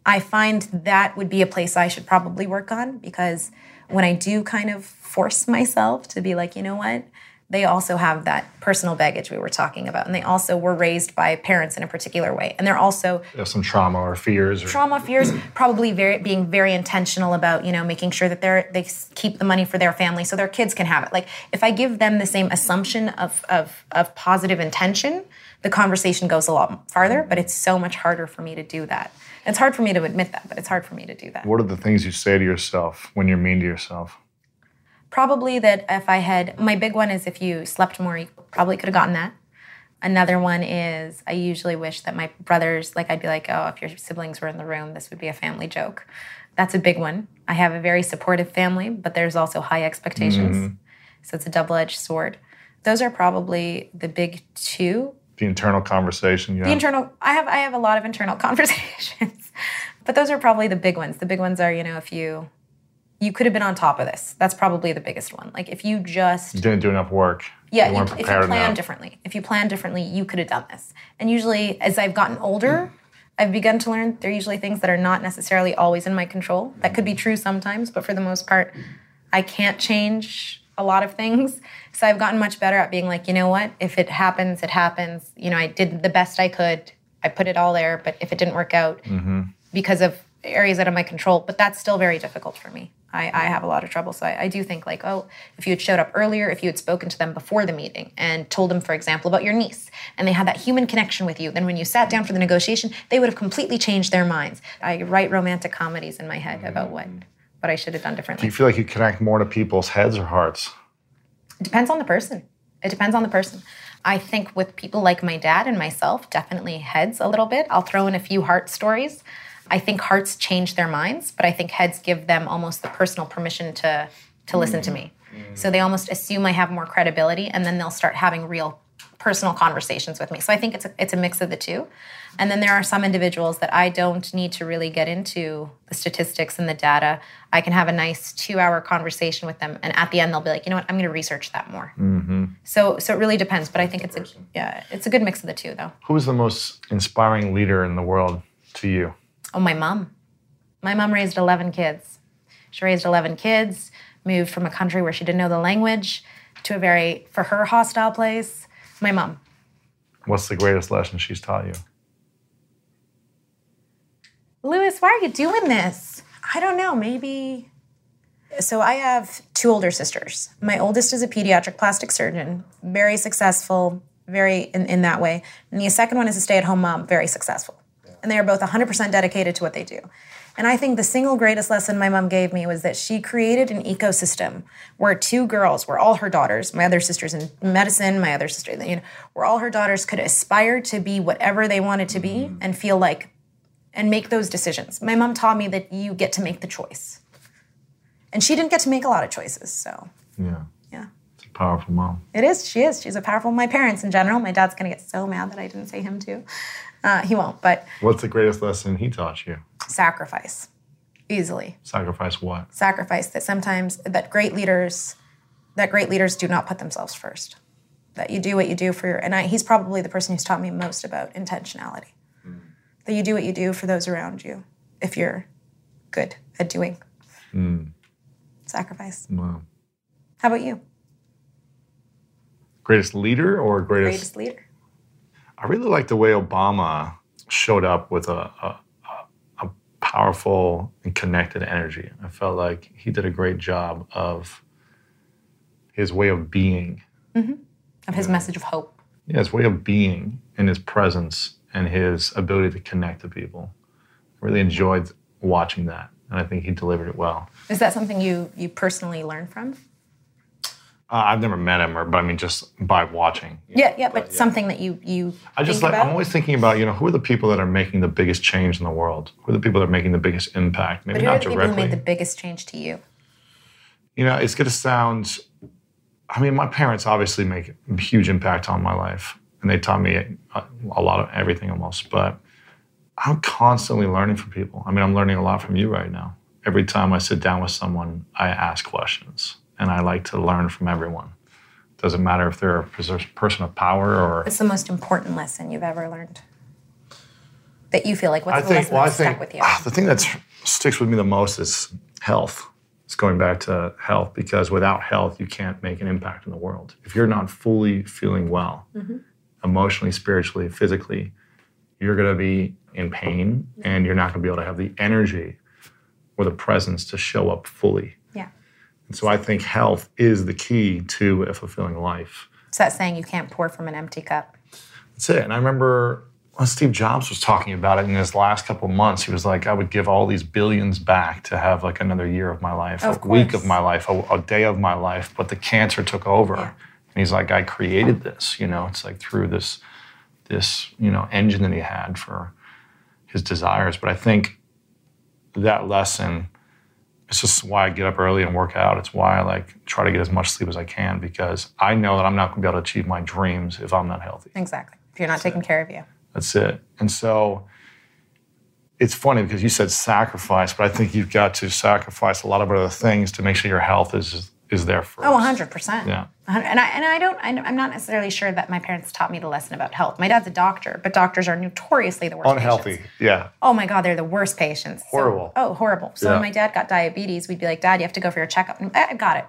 I find that would be a place I should probably work on because when I do kind of force myself to be like, you know what, they also have that personal baggage we were talking about. And they also were raised by parents in a particular way. And they're also They have some trauma or fears. Or, trauma fears probably very being very intentional about you know making sure that they're they keep the money for their family so their kids can have it like if i give them the same assumption of of of positive intention the conversation goes a lot farther but it's so much harder for me to do that it's hard for me to admit that but it's hard for me to do that What are the things you say to yourself when you're mean to yourself? probably that if i had my big one is if you slept more you probably could have gotten that Another one is I usually wish that my brothers, like I'd be like, oh, if your siblings were in the room, this would be a family joke. That's a big one. I have a very supportive family, but there's also high expectations. Mm-hmm. So it's a double edged sword. Those are probably the big two. The internal conversation you The internal, I have, I have a lot of internal conversations, but those are probably the big ones. The big ones are, you know, if you, you could have been on top of this. That's probably the biggest one. Like if you just you didn't do enough work. yeah, you if you plan enough. differently, if you plan differently, you could have done this. And usually, as I've gotten older, mm-hmm. I've begun to learn there are usually things that are not necessarily always in my control. That could be mm-hmm. true sometimes, but for the most part, I can't change a lot of things. So I've gotten much better at being like, you know what? If it happens, it happens. You know, I did the best I could. I put it all there, but if it didn't work out mm-hmm. Because of areas out of my control, but that's still very difficult for me. I, I have a lot of trouble. So I, I do think like, oh, if you had showed up earlier, if you had spoken to them before the meeting and told them, for example, about your niece, and they had that human connection with you, then when you sat down for the negotiation, they would have completely changed their minds. I write romantic comedies in my head about what mm-hmm. what I should have done differently. Do you feel like you connect more to people's heads or hearts? It depends on the person. It depends on the person. I think with people like my dad and myself, definitely heads a little bit. I'll throw in a few heart stories. I think hearts change their minds, but I think heads give them almost the personal permission to to listen to me. So they almost assume I have more credibility, and then they'll start having real personal conversations with me. So I think it's a, it's a mix of the two. And then there are some individuals that I don't need to really get into the statistics and the data. I can have a nice two hour conversation with them, and at the end they'll be like, you know what, I'm going to research that more. Mm-hmm. So so it really depends, but I think it's a yeah, it's a good mix of the two though. Who is the most inspiring leader in the world to you? Oh, my mom. My mom raised 11 kids. She raised 11 kids, moved from a country where she didn't know the language to a very, for her, hostile place. My mom. What's the greatest lesson she's taught you? Lewis, why are you doing this? I don't know, maybe. So I have two older sisters. My oldest is a pediatric plastic surgeon, very successful, very in, in that way. And the second one is a stay at home mom, very successful. And they are both 100% dedicated to what they do. And I think the single greatest lesson my mom gave me was that she created an ecosystem where two girls, where all her daughters, my other sisters in medicine, my other sister, you know, where all her daughters could aspire to be whatever they wanted to be mm-hmm. and feel like and make those decisions. My mom taught me that you get to make the choice. And she didn't get to make a lot of choices, so Yeah. yeah. It's a powerful mom. It is. She is. She's a powerful. My parents in general. My dad's gonna get so mad that I didn't say him too. Uh, he won't. But What's the greatest lesson he taught you? sacrifice, easily Sacrifice what? sacrifice. That sometimes that great leaders, that great leaders do not put themselves first. That you do what you do for your. And I, he's probably the person who's taught me most about intentionality. That you do what you do for those around you. If you're good at doing. Sacrifice. Wow. How about you? Greatest leader or greatest? Greatest leader. I really like the way Obama showed up with a, a, a, powerful and connected energy. I felt like he did a great job of his way of being, mm-hmm. Of his message of hope. yeah, his way of being and his presence and his ability to connect to people. I really enjoyed watching that, and I think he delivered it well. Is that something you you personally learned from? Uh, I've never met him, or but I mean, just by watching. Yeah, yeah, but something that you you I just like about. I'm always thinking about you know who are the people that are making the biggest change in the world? Who are the people that are making the biggest impact? Maybe but who are not the people directly. who made the biggest change to you? you know, it's going to sound. I mean, my parents obviously make a huge impact on my life, and they taught me a, a lot of everything almost. But I'm constantly learning from people. I mean, I'm learning a lot from you right now. Every time I sit down with someone, I ask questions, and I like to learn from everyone. Doesn't matter if they're a person of power or. What's the most important lesson you've ever learned? That you feel like what's I the think. lesson Well, I that stuck think with you? ah, the thing that sticks with me the most is health. It's going back to health because without health, you can't make an impact in the world. If you're not fully feeling well, Mm-hmm. emotionally, spiritually, physically, you're going to be in pain, and you're not going to be able to have the energy or the presence to show up fully. And so I think health is the key to a fulfilling life. It's that saying you can't pour from an empty cup. That's it. And I remember when Steve Jobs was talking about it in his last couple of months. He was like, I would give all these billions back to have like another year of my life, Of a week of my life, a, a day of my life. But the cancer took over. Yeah. And he's like, I created this, you know, it's like through this, this, you know, engine that he had for his desires. But I think that lesson, it's just why I get up early and work out. It's why I like try to get as much sleep as I can because I know that I'm not gonna be able to achieve my dreams if I'm not healthy. Exactly. If you're not taking care of you. That's it. And so it's funny because you said sacrifice, but I think you've got to sacrifice a lot of other things to make sure your health is is there for Oh, 100%. Yeah. Hundred- And I, and I don't, I, I'm not necessarily sure that my parents taught me the lesson about health. My dad's a doctor, but doctors are notoriously the worst Unhealthy. patients. Yeah. Oh my God, they're the worst patients. So- Horrible. oh, horrible. So Yeah. when my dad got diabetes, we'd be like, Dad, you have to go for your checkup. And, I got it.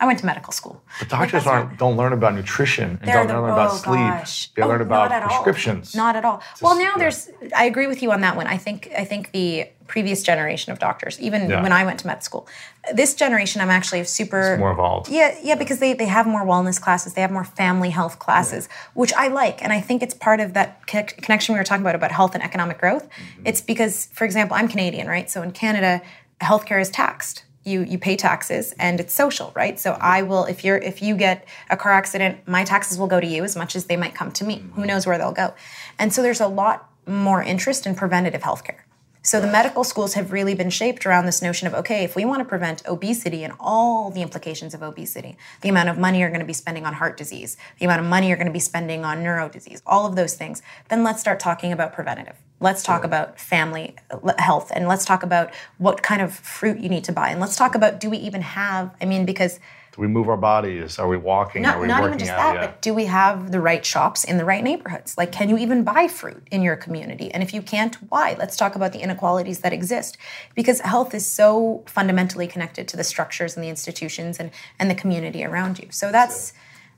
I went to medical school. But doctors aren't don't learn about nutrition and don't the- learn about oh, sleep. gosh. They Oh, learn about not at all. prescriptions. Not at all. well, now yeah. there's. I agree with you on that one. I think. I think the previous generation of doctors, even Yeah. when I went to med school, this generation, I'm actually super more evolved. Yeah, yeah, because they they have more wellness classes, they have more family health classes, which I like, and I think it's part of that co- connection we were talking about about health and economic growth. Mm-hmm. It's because, for example, I'm Canadian, right? So in Canada, healthcare is taxed. You you pay taxes and it's social, right? So mm-hmm. I will if you're if you get a car accident, my taxes will go to you as much as they might come to me. Who mm-hmm. knows where they'll go? And so there's a lot more interest in preventative healthcare. So the medical schools have really been shaped around this notion of okay, if we want to prevent obesity and all the implications of obesity, the amount of money you're going to be spending on heart disease, the amount of money you're going to be spending on neuro disease, all of those things, then let's start talking about preventative. Let's talk about family health and let's talk about what kind of fruit you need to buy and let's talk about do we even have I mean because Do we move our bodies? Are we walking? not, Are we not working even just out? that, yeah. but do we have the right shops in the right neighborhoods? Like, can you even buy fruit in your community? And if you can't, why? Let's talk about the inequalities that exist. Because health is so fundamentally connected to the structures and the institutions and, and the community around you. So that's,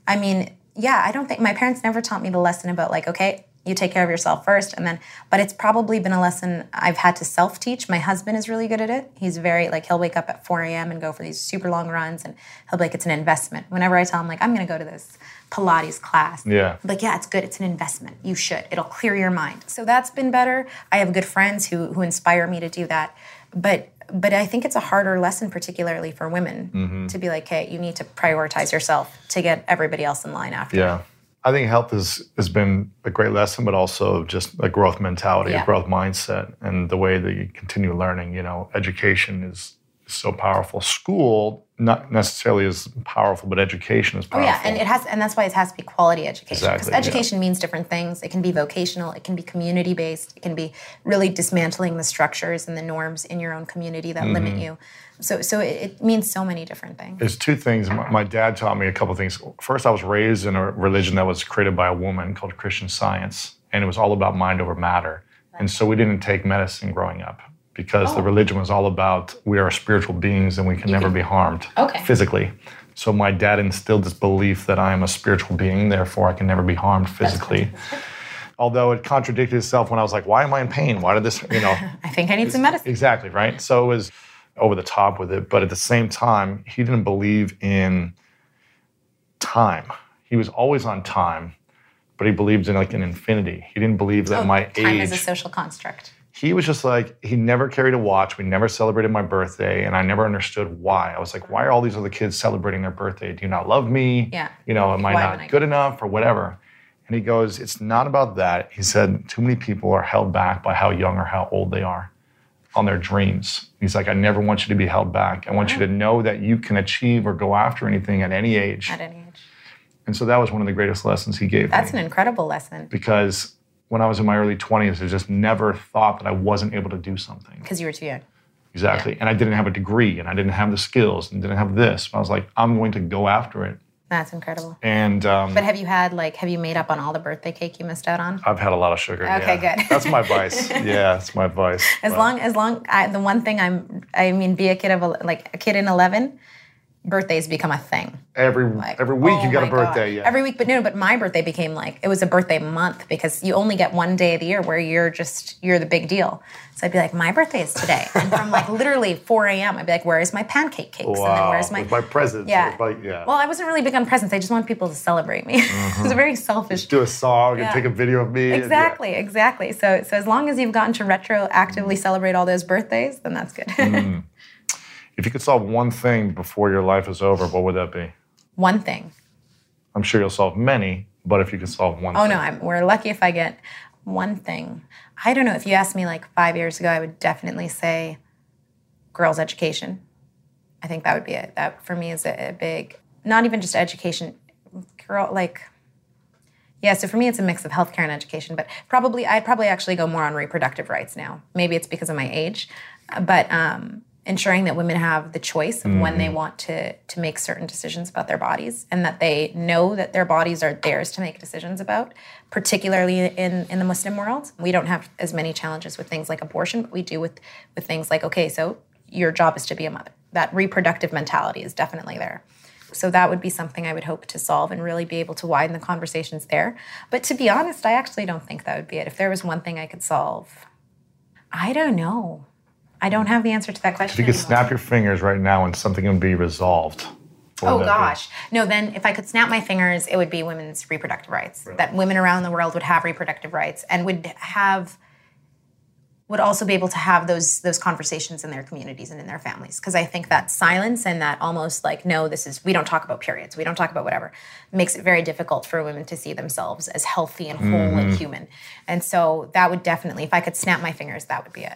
I mean, yeah, I don't think my parents never taught me the lesson about, like, okay, you take care of yourself first and then but it's probably been a lesson i've had to self-teach. My husband is really good at it. He's very like he'll wake up at 4 a.m and go for these super long runs and he'll be like it's an investment. Whenever i tell him like i'm going to go to this pilates class Yeah. I'm like yeah it's good. It's an investment. You should. It'll clear your mind. So that's been better. I have good friends who who inspire me to do that. But but i think it's a harder lesson particularly for women Mm-hmm. to be like hey you need to prioritize yourself to get everybody else in line after Yeah. I think health has, has been a great lesson, but also just a growth mentality, Yeah. a growth mindset, and the way that you continue learning. You know, education is, is so powerful. School, not necessarily as powerful, but education is powerful. Oh yeah, and it has, and that's why it has to be quality education. Because Exactly, yeah. education means different things. It can be vocational, it can be community based, it can be really dismantling the structures and the norms in your own community that limit Mm-hmm. you. So, so it, it means so many different things. There's two things. My, my dad taught me a couple things. First, I was raised in a religion that was created by a woman called Christian Science, and it was all about mind over matter. And so we didn't take medicine growing up because Oh. the religion was all about we are spiritual beings and we can never be harmed Okay. physically. So my dad instilled this belief that I am a spiritual being, therefore I can never be harmed physically. Although it contradicted itself when I was like, why am I in pain? Why did this, you know? I think I need some medicine. Exactly, right? So it was over the top with it, but at the same time, he didn't believe in time. He was always on time, but he believed in like an infinity. He didn't believe that oh, my Oh, Time age. is a social construct. he was just like he never carried a watch. We never celebrated my birthday, and I never understood why. I was like, why are all these other kids celebrating their birthday? Do you not love me? Yeah. You know, am I not I- good enough or whatever? And he goes, it's not about that. He said, too many people are held back by how young or how old they are on their dreams. He's like, I never want you to be held back. I want you to know that you can achieve or go after anything at any age. At any age. And so that was one of the greatest lessons he gave That's me. an incredible lesson because when I was in my early 20s, I just never thought that I wasn't able to do something. because you were too young. Exactly. And I didn't have a degree and I didn't have the skills and didn't have this. I was like, I'm going to go after it. That's incredible. And um, But have you had like, have you made up on all the birthday cake you missed out on? I've had a lot of sugar. Okay, yeah. good. That's my vice. Yeah, that's my vice. As But- long as long I, the one thing I'm I mean be a kid of a- like a kid in 11 birthdays become a thing every like every week oh you got a my God. birthday. Yeah. every week but no but my birthday became like it was a birthday month because you only get one day of the year where you're just you're the big deal so I'd be like my birthday is today and from like literally 4 a.m I'd be like where is my pancake cakes and then wow. where's my With my presents. yeah my- yeah. well I wasn't really big on presents I just want people to celebrate me it's a very selfish do a song Yeah. and take a video of me. and- yeah. Exactly, exactly. So, so as long as you've gotten to retroactively celebrate all those birthdays, then that's good. Mm. If you could solve one thing before your life is over, what would that be? One thing. I'm sure you'll solve many, but if you could solve one Oh thing. no, I'm, we're lucky if I get one thing. I don't know. If you asked me like five years ago, I would definitely say girls' education. I think that would be it. That for me is a, a big, not even just education, girl like. Yeah, so for me, it's a mix of healthcare and education, but probably I'd probably actually go more on reproductive rights now. Maybe it's because of my age, but um, ensuring that women have the choice of when they mm. want to to make certain decisions about their bodies, and that they know that their bodies are theirs to make decisions about. Particularly in in the Muslim world, we don't have as many challenges with things like abortion, but we do with with things like okay, so your job is to be a mother. That reproductive mentality is definitely there. So that would be something I would hope to solve and really be able to widen the conversations there. But to be honest, I actually don't think that would be it. If there was one thing I could solve, I don't know. I don't have the answer to that question. If you could anymore. snap your fingers right now and something would be resolved. Oh that be? gosh. No, then if I could snap my fingers, it would be women's reproductive rights. That women around the world would have reproductive rights and would have would also be able to have those those conversations in their communities and in their families because I think that silence and that almost like no this is we don't talk about periods we don't talk about whatever makes it very difficult for women to see themselves as healthy and whole and mm-hmm. human and so that would definitely if I could snap my fingers that would be it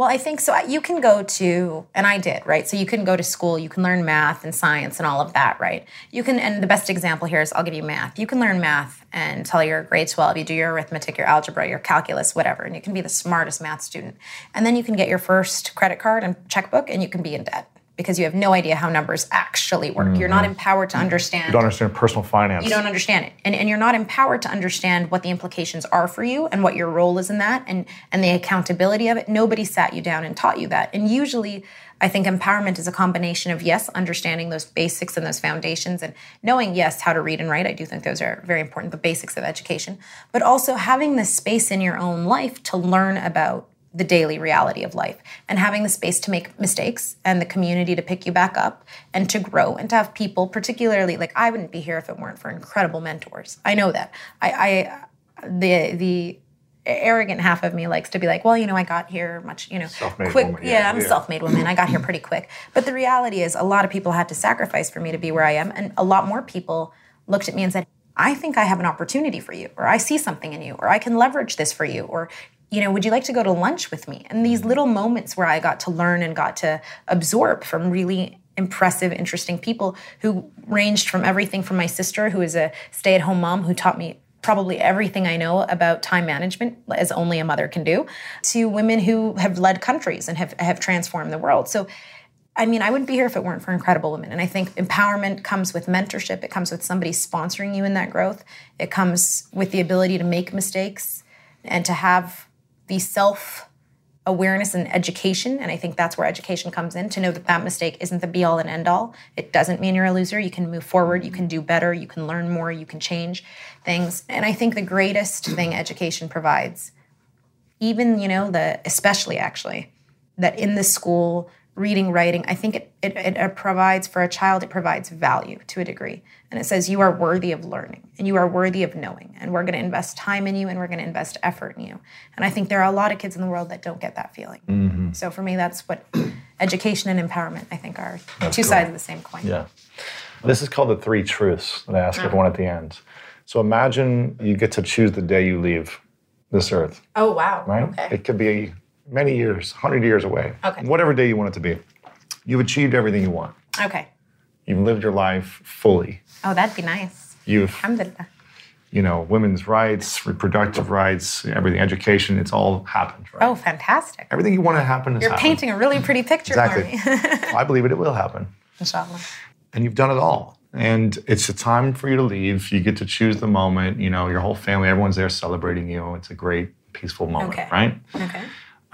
Well, I think so. You can go to, and I did, right? So you can go to school, you can learn math and science and all of that, right? You can, and the best example here is I'll give you math. You can learn math until you're grade 12. You do your arithmetic, your algebra, your calculus, whatever, and you can be the smartest math student. And then you can get your first credit card and checkbook, and you can be in debt because you have no idea how numbers actually work. Mm-hmm. You're not empowered to understand. You don't understand personal finance. You don't understand it. And, and you're not empowered to understand what the implications are for you and what your role is in that and, and the accountability of it. Nobody sat you down and taught you that. And usually, I think empowerment is a combination of, yes, understanding those basics and those foundations and knowing, yes, how to read and write. I do think those are very important, the basics of education, but also having the space in your own life to learn about the daily reality of life. And having the space to make mistakes and the community to pick you back up and to grow and to have people particularly like i wouldn't be here if it weren't for incredible mentors. I know that. I, I the the arrogant half of me likes to be like well you know i got here much you know self-made quick. woman, yeah, yeah, i'm a self-made woman. I got here pretty quick. But the reality is a lot of people had to sacrifice for me to be where i am and a lot more people looked at me and said I think I have an opportunity for you, or I see something in you, or I can leverage this for you, or you know, would you like to go to lunch with me? And these mm-hmm. little moments where I got to learn and got to absorb from really impressive, interesting people who ranged from everything from my sister, who is a stay at home mom who taught me probably everything I know about time management, as only a mother can do, to women who have led countries and have, have transformed the world. So, I mean, I wouldn't be here if it weren't for incredible women. And I think empowerment comes with mentorship, it comes with somebody sponsoring you in that growth, it comes with the ability to make mistakes and to have the self awareness and education and i think that's where education comes in to know that that mistake isn't the be all and end all it doesn't mean you're a loser. You can move forward. You can do better. You can learn more. You can change things. And i think the greatest thing education provides even you know the especially actually that in the school reading writing i think it, it, it provides for a child it provides value to a degree and it says you are worthy of learning and you are worthy of knowing and we're going to invest time in you and we're going to invest effort in you and i think there are a lot of kids in the world that don't get that feeling Mm-hmm. so for me that's what education and empowerment i think are That's two cool. sides of the same coin Yeah. This is called the three truths that I ask everyone at the end. So imagine you get to choose the day you leave this earth, oh wow right? okay It could be many years, 100 years away. Okay. Whatever day you want it to be. You've achieved everything you want. okay You've lived your life fully. oh that'd be nice You've, alhamdulillah you know, women's rights, reproductive rights, everything, education, it's all happened, right? oh fantastic Everything you want to happen you're happened. painting a really pretty picture Exactly. for me I believe it, it will happen. inshallah and you've done it all. And it's a time for you to leave. You get to choose the moment. You know, your whole family, everyone's there celebrating you. It's a great, peaceful moment, Okay. right? okay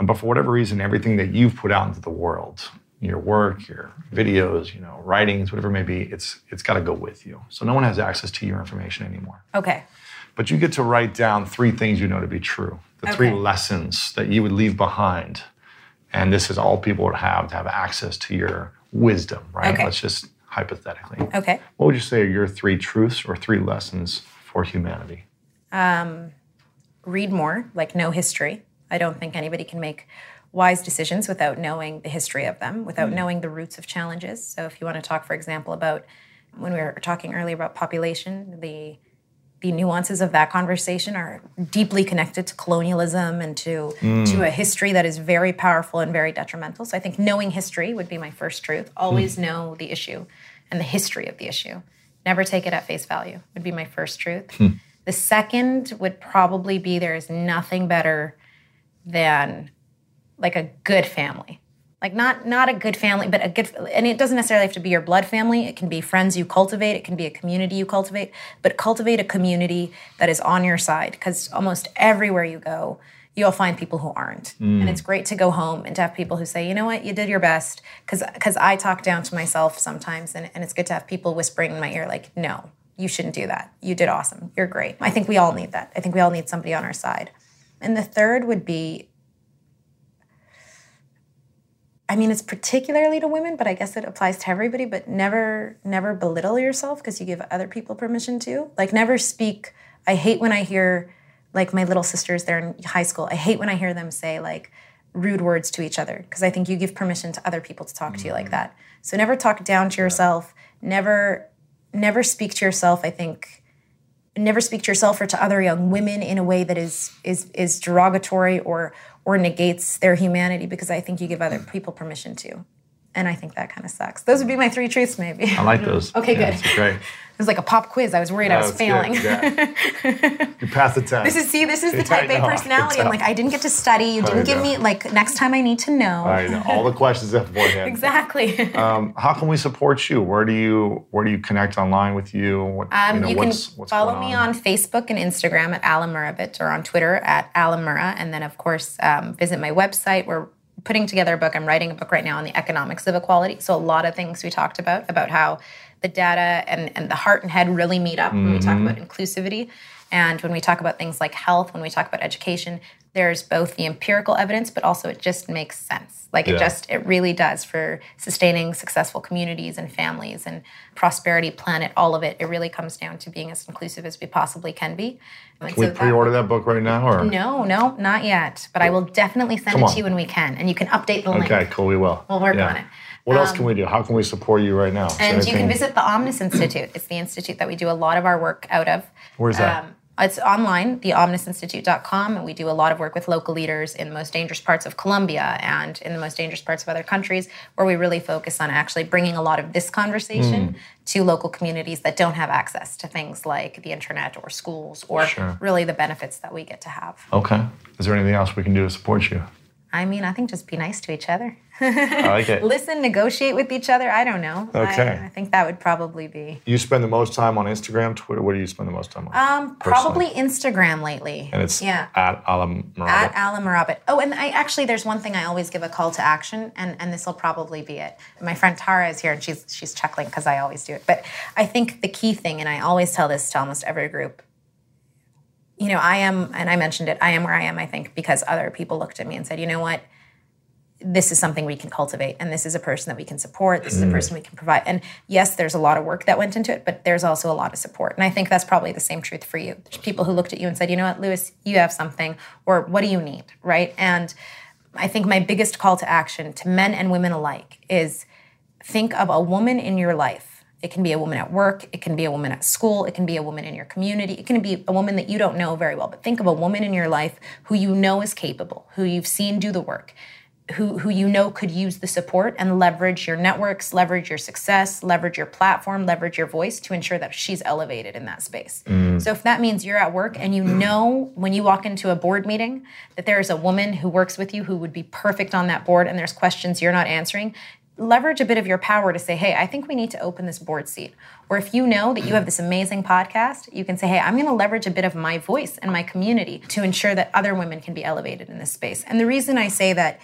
but for whatever reason, everything that you've put out into the world, your work, your videos, you know, writings, whatever it may be, it's it's got to go with you. So no one has access to your information anymore. okay But you get to write down three things you know to be true, the three lessons that you would leave behind. And this is all people would have to have access to your wisdom, right? Okay. Let's just hypothetically. okay What would you say are your three truths or three lessons for humanity? Um, read more, like know history. I don't think anybody can make wise decisions without knowing the history of them, without mm. knowing the roots of challenges. So if you want to talk, for example, about when we were talking earlier about population, the the nuances of that conversation are deeply connected to colonialism and to to mm. a history that is very powerful and very detrimental. So I think knowing history would be my first truth. Mm. Always know the issue and the history of the issue. Never take it at face value would be my first truth. Hmm. The second would probably be there is nothing better than like a good family. like not not a good family but a good and it doesn't necessarily have to be your blood family. It can be friends you cultivate. It can be a community you cultivate. But cultivate a community that is on your side because almost everywhere you go you'll find people who aren't. Mm. And it's great to go home and to have people who say you know what? You did your best. Because because i talk down to myself sometimes and, and it's good to have people whispering in my ear like no you shouldn't do that. You did awesome. You're great. I think we all need that. I think we all need somebody on our side and the third would be I mean, it's particularly to women, but I guess it applies to everybody. But never, never belittle yourself because you give other people permission to. Like, never speak. I hate when I hear, like, my little sisters, they're in high school. I hate when I hear them say, like, rude words to each other because I think you give permission to other people to talk to you like mm. that. So never talk down to yourself. Never, never speak to yourself. I think never speak to yourself or to other young women in a way that is is is derogatory or or negates their humanity because I think you give other people permission to. And I think that kind of sucks. Those would be my three truths, maybe. I like those. Okay, Yeah, good. that's great. It was like a pop quiz. I was worried I was That's good, failing. yeah. You passed the test. This is see, this is the type A I personality. I'm like, I didn't get to study. You didn't give know. me like next time I need to know. I know all the questions beforehand. Exactly. Um, how can we support you? Where do you where do you connect online with you? What, Um, you know, you can what's, what's follow me on Facebook and Instagram at Alamurabit or on Twitter at Alamura. And then, of course, um, visit my website. We're putting together a book. I'm writing a book right now on the economics of equality. So, a lot of things we talked about, about how the data and, and the heart and head really meet up when we talk Mm-hmm. about inclusivity. And when we talk about things like health, when we talk about education, there's both the empirical evidence, but also it just makes sense. Like Yeah. it just, it really does for sustaining successful communities and families and prosperity, planet, all of it. It really comes down to being as inclusive as we possibly can be. And Can we so that- pre-order that book right now? Or No, no, not yet. But I will definitely send Come it on. to you when we can, and you can update the link. Okay, cool. We will. We'll work on it. Um, What else can we do? How can we support you right now? Is And you can visit the Omnis Institute. It's the institute that we do a lot of our work out of. Where's that? Um, it's online, theomnisinstitute.com, and we do a lot of work with local leaders in the most dangerous parts of Colombia and in the most dangerous parts of other countries, where we really focus on actually bringing a lot of this conversation Hmm. to local communities that don't have access to things like the internet or schools or Sure. really the benefits that we get to have. Okay. Is there anything else we can do to support you? I mean, I think just be nice to each other. I like it. Listen, negotiate with each other. I don't know. I- Okay. I, think that would probably be. You spend the most time on Instagram, Twitter. What do you spend the most time on? Um, Personally. probably Instagram lately. And it's yeah. at Alam At Alaa Murabit. Oh, and I actually there's one thing I always give a call to action, and, and this will probably be it. My friend Tara is here, and she's she's chuckling because I always do it. But I think the key thing, and I always tell this to almost every group. You know, I am, and I mentioned it. I am where I am. I think because other people looked at me and said, you know what, this is something we can cultivate and this is a person that we can support this is a mm. person we can provide. And yes there's a lot of work that went into it but there's also a lot of support. And i think that's probably the same truth for you. There's people who looked at you and said you know what lewis you have something or what do you need? Right? And i think my biggest call to action to men and women alike is think of a woman in your life. It can be a woman at work it can be a woman at school it can be a woman in your community it can be a woman that you don't know very well but think of a woman in your life who you know is capable who you've seen do the work who, who you know could use the support and leverage your networks, leverage your success, leverage your platform, leverage your voice to ensure that she's elevated in that space. Mm. So if that means you're at work and you mm. know when you walk into a board meeting that there is a woman who works with you who would be perfect on that board and there's questions you're not answering, leverage a bit of your power to say, hey, I think we need to open this board seat. Or if you know that you have this amazing podcast, you can say, hey, I'm going to leverage a bit of my voice and my community to ensure that other women can be elevated in this space. And the reason I say that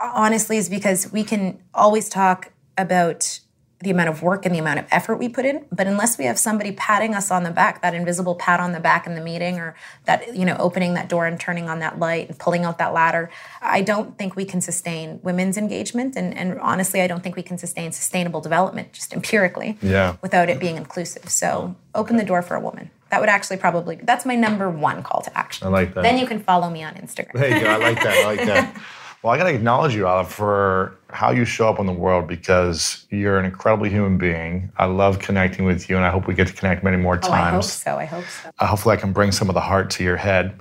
honestly is because we can always talk about the amount of work and the amount of effort we put in but unless we have somebody patting us on the back that invisible pat on the back in the meeting or that you know opening that door and turning on that light and pulling out that ladder i don't think we can sustain women's engagement and, and honestly i don't think we can sustain sustainable development just empirically Yeah. without it being inclusive so open the door for a woman that would actually probably that's my number one call to action I like that. then you can follow me on instagram There you go. I like that. I like that. Well, I got to acknowledge you, Olive, for how you show up in the world because you're an incredible human being. I love connecting with you, and I hope we get to connect many more times. oh i hope so i hope so Uh, hopefully, I can bring some of the heart to your head.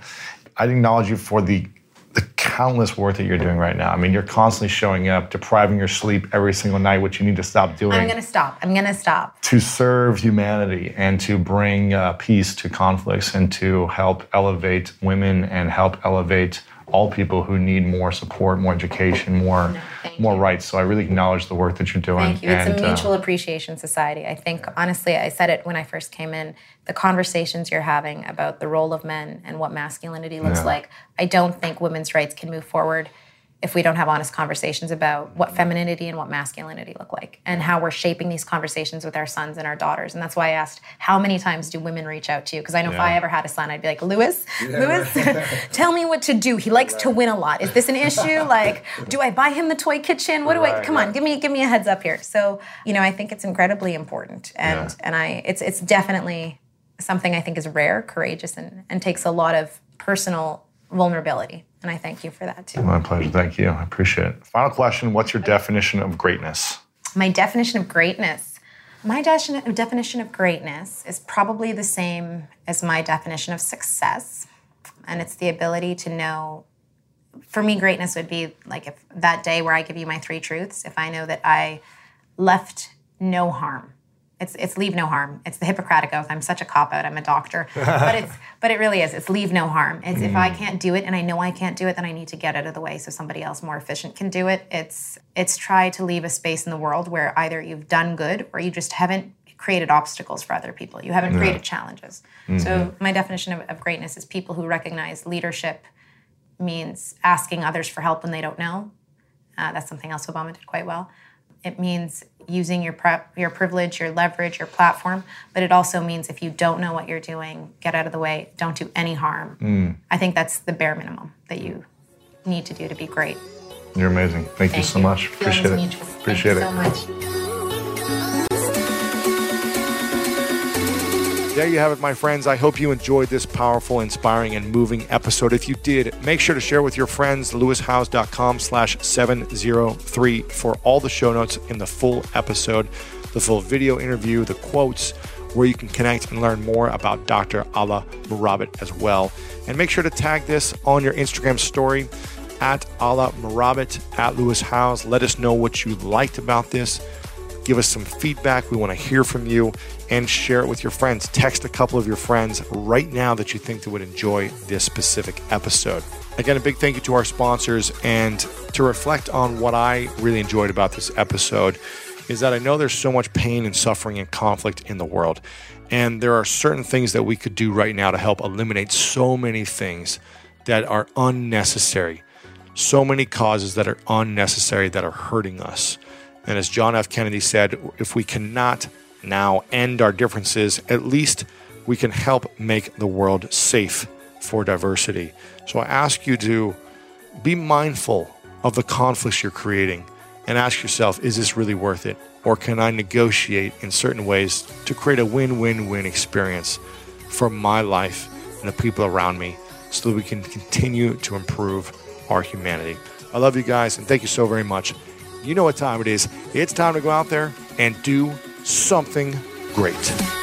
I acknowledge you for the the countless work that you're doing right now. I mean, you're constantly showing up, depriving your sleep every single night, which you need to stop doing i'm gonna stop i'm gonna stop to serve humanity and to bring uh, peace to conflicts and to help elevate women and help elevate all people who need more support, more education, more no, more you. rights. So I really acknowledge the work that you're doing. Thank you. It's and, a uh, mutual uh, appreciation society. I think honestly, I said it when I first came in. The conversations you're having about the role of men and what masculinity looks yeah. like. I don't think women's rights can move forward if we don't have honest conversations about what femininity and what masculinity look like and how we're shaping these conversations with our sons and our daughters. And that's why I asked, how many times do women reach out to you? Because I know yeah. if I ever had a son, I'd be like, Lewis, yeah, Lewis, tell me what to do. He likes right. to win a lot. Is this an issue? like, do I buy him the toy kitchen? What do right, I come on, give me give me a heads up here. So, you know, I think it's incredibly important. And yeah. and I it's it's definitely something I think is rare, courageous, and, and takes a lot of personal vulnerability. And I thank you for that too. My pleasure. Thank you. I appreciate it. Final question What's your definition of greatness? My definition of greatness. My definition of greatness is probably the same as my definition of success. And it's the ability to know, for me, greatness would be like if that day where I give you my three truths, if I know that I left no harm it's it's leave no harm. It's the Hippocratic oath. I'm such a cop out. I'm a doctor, but it's but it really is. It's leave no harm. It's mm. if I mm. can't do it and I know I can't do it, then I need to get out of the way so somebody else more efficient can do it. It's it's try to leave a space in the world where either you've done good or you just haven't created obstacles for other people. You haven't created challenges. Mm-hmm. So my definition of, of greatness is people who recognize leadership means asking others for help when they don't know. Uh, that's something else Obama did quite well. It means using your prep, your privilege, your leverage, your platform. But it also means if you don't know what you're doing, get out of the way. Don't do any harm. Mm. I think that's the bare minimum that you need to do to be great. You're amazing. Thank, Thank you so you. much. Appreciate it. Mutual. Appreciate Thank it. so much. There you have it, my friends. I hope you enjoyed this powerful, inspiring, and moving episode. If you did, make sure to share with your friends, lewishowes.com slash 703 for all the show notes in the full episode, the full video interview, the quotes, where you can connect and learn more about Dr. Alaa Murabit as well. And make sure to tag this on your Instagram story at Alaa Murabit at Lewis Howes. Let us know what you liked about this Give us some feedback. We want to hear from you and share it with your friends. Text a couple of your friends right now that you think they would enjoy this specific episode. Again, a big thank you to our sponsors. And to reflect on what I really enjoyed about this episode is that I know there's so much pain and suffering and conflict in the world. And there are certain things that we could do right now to help eliminate so many things that are unnecessary, so many causes that are unnecessary that are hurting us. And as John F. Kennedy said, if we cannot now end our differences, at least we can help make the world safe for diversity. So I ask you to be mindful of the conflicts you're creating and ask yourself, is this really worth it? Or can I negotiate in certain ways to create a win win win experience for my life and the people around me so that we can continue to improve our humanity? I love you guys and thank you so very much. You know what time it is. It's time to go out there and do something great.